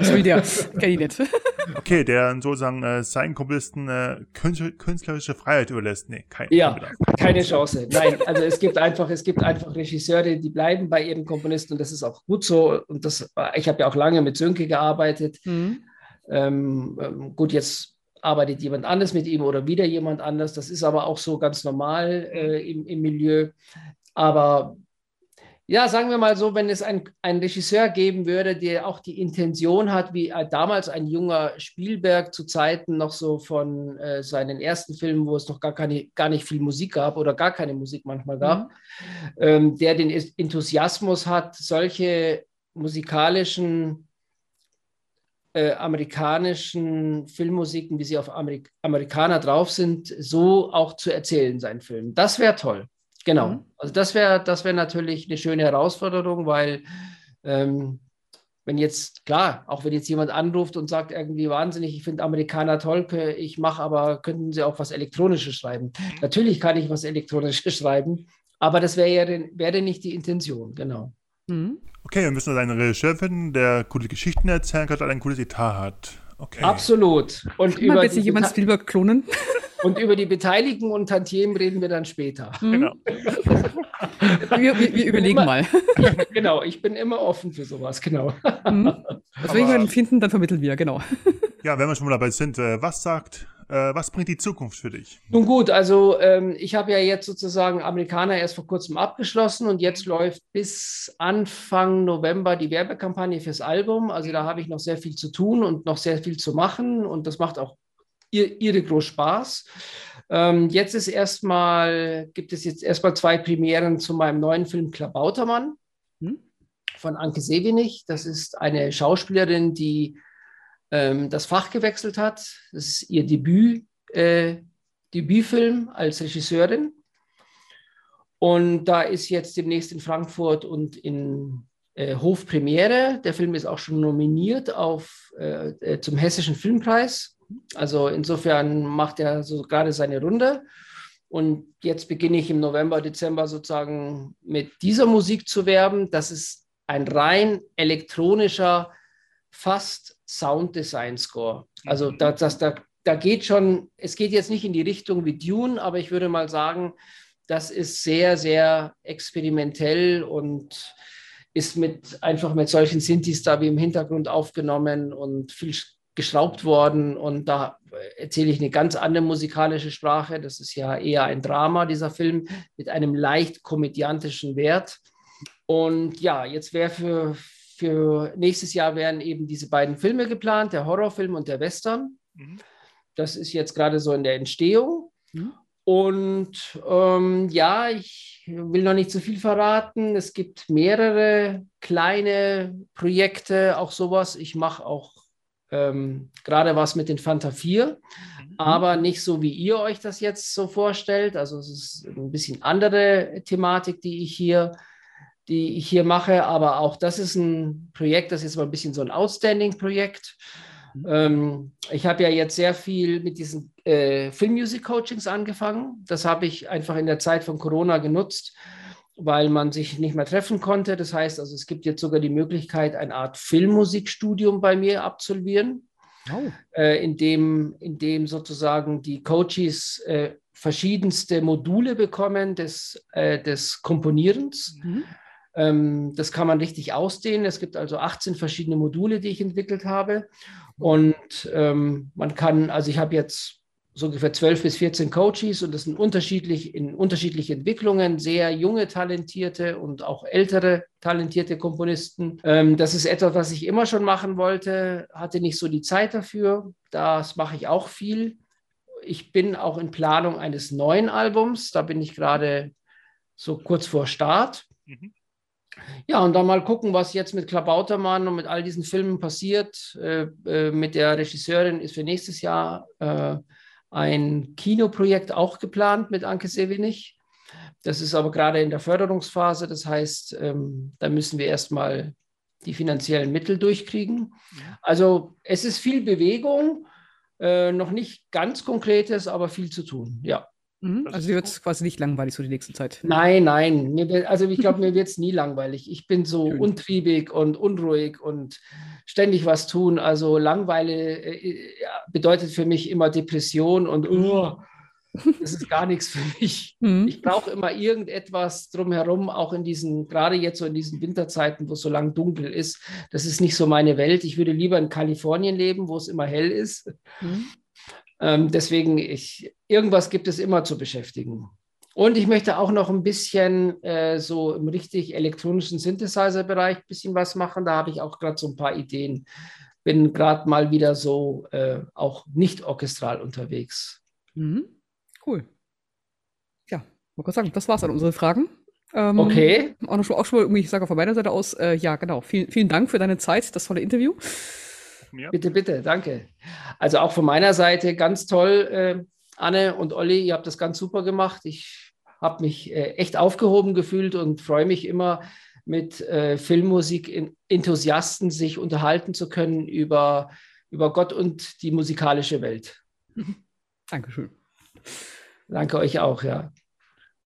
so wie der, kenn ich nicht. Okay, der sozusagen äh, seinen Komponisten äh, künstlerische Freiheit überlässt. Nee, kein, ja, keine Chance. Nein, also es gibt einfach, es gibt einfach Regisseure, die bleiben bei ihren Komponisten und das ist auch gut so. Und das, ich habe ja auch lange mit Sönke gearbeitet. Mhm. Ähm, ähm gut, jetzt arbeitet jemand anders mit ihm oder wieder jemand anders. Das ist aber auch so ganz normal äh, im, im Milieu. Aber ja, sagen wir mal so, wenn es einen Regisseur geben würde, der auch die Intention hat, wie damals ein junger Spielberg zu Zeiten noch so von äh, seinen ersten Filmen, wo es noch gar, keine, gar nicht viel Musik gab oder gar keine Musik manchmal gab, mhm. ähm, der den Enthusiasmus hat, solche musikalischen äh, amerikanischen Filmmusiken, wie sie auf Amerik Amerikaner drauf sind, so auch zu erzählen, sein Film. Das wäre toll. Genau. Mhm. Also das wäre das wär natürlich eine schöne Herausforderung, weil ähm, wenn jetzt, klar, auch wenn jetzt jemand anruft und sagt irgendwie wahnsinnig, ich finde Amerikaner toll, ich mache aber, könnten Sie auch was Elektronisches schreiben? Mhm. Natürlich kann ich was Elektronisches schreiben, aber das wäre ja wäre nicht die Intention, genau. Mhm. Okay, wir müssen einen Regisseur finden, der coole Geschichten erzählen kann und ein cooles Etat hat. Okay. Absolut. Und Kann über bitte jemand Spielberg klonen? Und über die Beteiligten und Tantiemen reden wir dann später. Mhm. Genau. wir, wir, wir, überlegen immer, mal. genau, ich bin immer offen für sowas, genau. Mhm. Deswegen, wir finden, dann vermitteln wir, genau. Ja, wenn wir schon mal dabei sind, äh, was sagt äh, was bringt die Zukunft für dich? Nun gut, also ähm, ich habe ja jetzt sozusagen Amerikaner erst vor kurzem abgeschlossen und jetzt läuft bis Anfang November die Werbekampagne fürs Album. Also da habe ich noch sehr viel zu tun und noch sehr viel zu machen und das macht auch ihr, ihre groß Spaß. Ähm, jetzt ist erstmal, gibt es jetzt erstmal zwei Premieren zu meinem neuen Film Klabautermann hm? von Anke Sevenig. Das ist eine Schauspielerin, die ähm, das Fach gewechselt hat. Das ist ihr Debüt, äh, Debütfilm als Regisseurin. Und da ist jetzt demnächst in Frankfurt und in äh, Hofpremiere. Der Film ist auch schon nominiert auf, äh, äh zum Hessischen Filmpreis. Also insofern macht er so gerade seine Runde. Und jetzt beginne ich im November, Dezember sozusagen mit dieser Musik zu werben. Das ist ein rein elektronischer, fast Sounddesign-Score. Also mhm. da, das, da, da geht schon, es geht jetzt nicht in die Richtung wie Dune, aber ich würde mal sagen, das ist sehr, sehr experimentell und ist mit einfach mit solchen Synthes da wie im Hintergrund aufgenommen und viel geschraubt worden. Und da erzähle ich eine ganz andere musikalische Sprache. Das ist ja eher ein Drama, dieser Film, mit einem leicht komödiantischen Wert. Und ja, jetzt wäre für, für nächstes Jahr werden eben diese beiden Filme geplant, der Horrorfilm und der Western. Mhm. Das ist jetzt gerade so in der Entstehung. Mhm. Und ähm, ja, ich will noch nicht zu viel verraten. Es gibt mehrere kleine Projekte, auch sowas. Ich mache auch ähm, gerade was mit den Fanta 4, mhm. aber nicht so, wie ihr euch das jetzt so vorstellt. Also es ist ein bisschen andere Thematik, die ich hier die ich hier mache. Aber auch das ist ein Projekt, das ist mal ein bisschen so ein Outstanding-Projekt. Mhm. Ähm, ich habe ja jetzt sehr viel mit diesen äh, Film-Music-Coachings angefangen. Das habe ich einfach in der Zeit von Corona genutzt, weil man sich nicht mehr treffen konnte. Das heißt, also es gibt jetzt sogar die Möglichkeit, eine Art Filmmusikstudium bei mir absolvieren, oh. äh, in, dem, in dem sozusagen die Coaches äh, verschiedenste Module bekommen des, äh, des Komponierens. Mhm. Ähm, das kann man richtig ausdehnen. Es gibt also 18 verschiedene Module, die ich entwickelt habe. Und ähm, man kann, also ich habe jetzt so ungefähr 12 bis 14 Coaches und das sind unterschiedlich in unterschiedliche Entwicklungen, sehr junge, talentierte und auch ältere, talentierte Komponisten. Ähm, das ist etwas, was ich immer schon machen wollte, hatte nicht so die Zeit dafür. Das mache ich auch viel. Ich bin auch in Planung eines neuen Albums. Da bin ich gerade so kurz vor Start. Mhm. Ja, und dann mal gucken, was jetzt mit Klabautermann und mit all diesen Filmen passiert. Äh, äh, mit der Regisseurin ist für nächstes Jahr äh, ein Kinoprojekt auch geplant mit Anke Sevenig. Das ist aber gerade in der Förderungsphase. Das heißt, ähm, da müssen wir erstmal die finanziellen Mittel durchkriegen. Also es ist viel Bewegung, äh, noch nicht ganz konkretes, aber viel zu tun. Ja. Mhm. Also dir wird es quasi nicht langweilig so die nächste Zeit. Nein, nein. Mir, also ich glaube, mir wird es nie langweilig. Ich bin so Schön. untriebig und unruhig und ständig was tun. Also Langweile äh, bedeutet für mich immer Depression und uh, das ist gar nichts für mich. Mhm. Ich brauche immer irgendetwas drumherum, auch in diesen, gerade jetzt so in diesen Winterzeiten, wo es so lang dunkel ist. Das ist nicht so meine Welt. Ich würde lieber in Kalifornien leben, wo es immer hell ist. Mhm. Ähm, deswegen, ich, irgendwas gibt es immer zu beschäftigen. Und ich möchte auch noch ein bisschen äh, so im richtig elektronischen Synthesizer-Bereich ein bisschen was machen. Da habe ich auch gerade so ein paar Ideen. Bin gerade mal wieder so äh, auch nicht orchestral unterwegs. Mhm. Cool. Ja, wollte gerade sagen, das war's an unsere Fragen. Ähm, okay. Auch, noch, auch schon mal ich sage von meiner Seite aus, äh, ja, genau. Vielen, vielen Dank für deine Zeit, das tolle Interview. Ja. Bitte, bitte, danke. Also auch von meiner Seite ganz toll, äh, Anne und Olli, ihr habt das ganz super gemacht. Ich habe mich äh, echt aufgehoben gefühlt und freue mich immer, mit äh, Filmmusik-Enthusiasten sich unterhalten zu können über, über Gott und die musikalische Welt. Dankeschön. Danke euch auch, ja.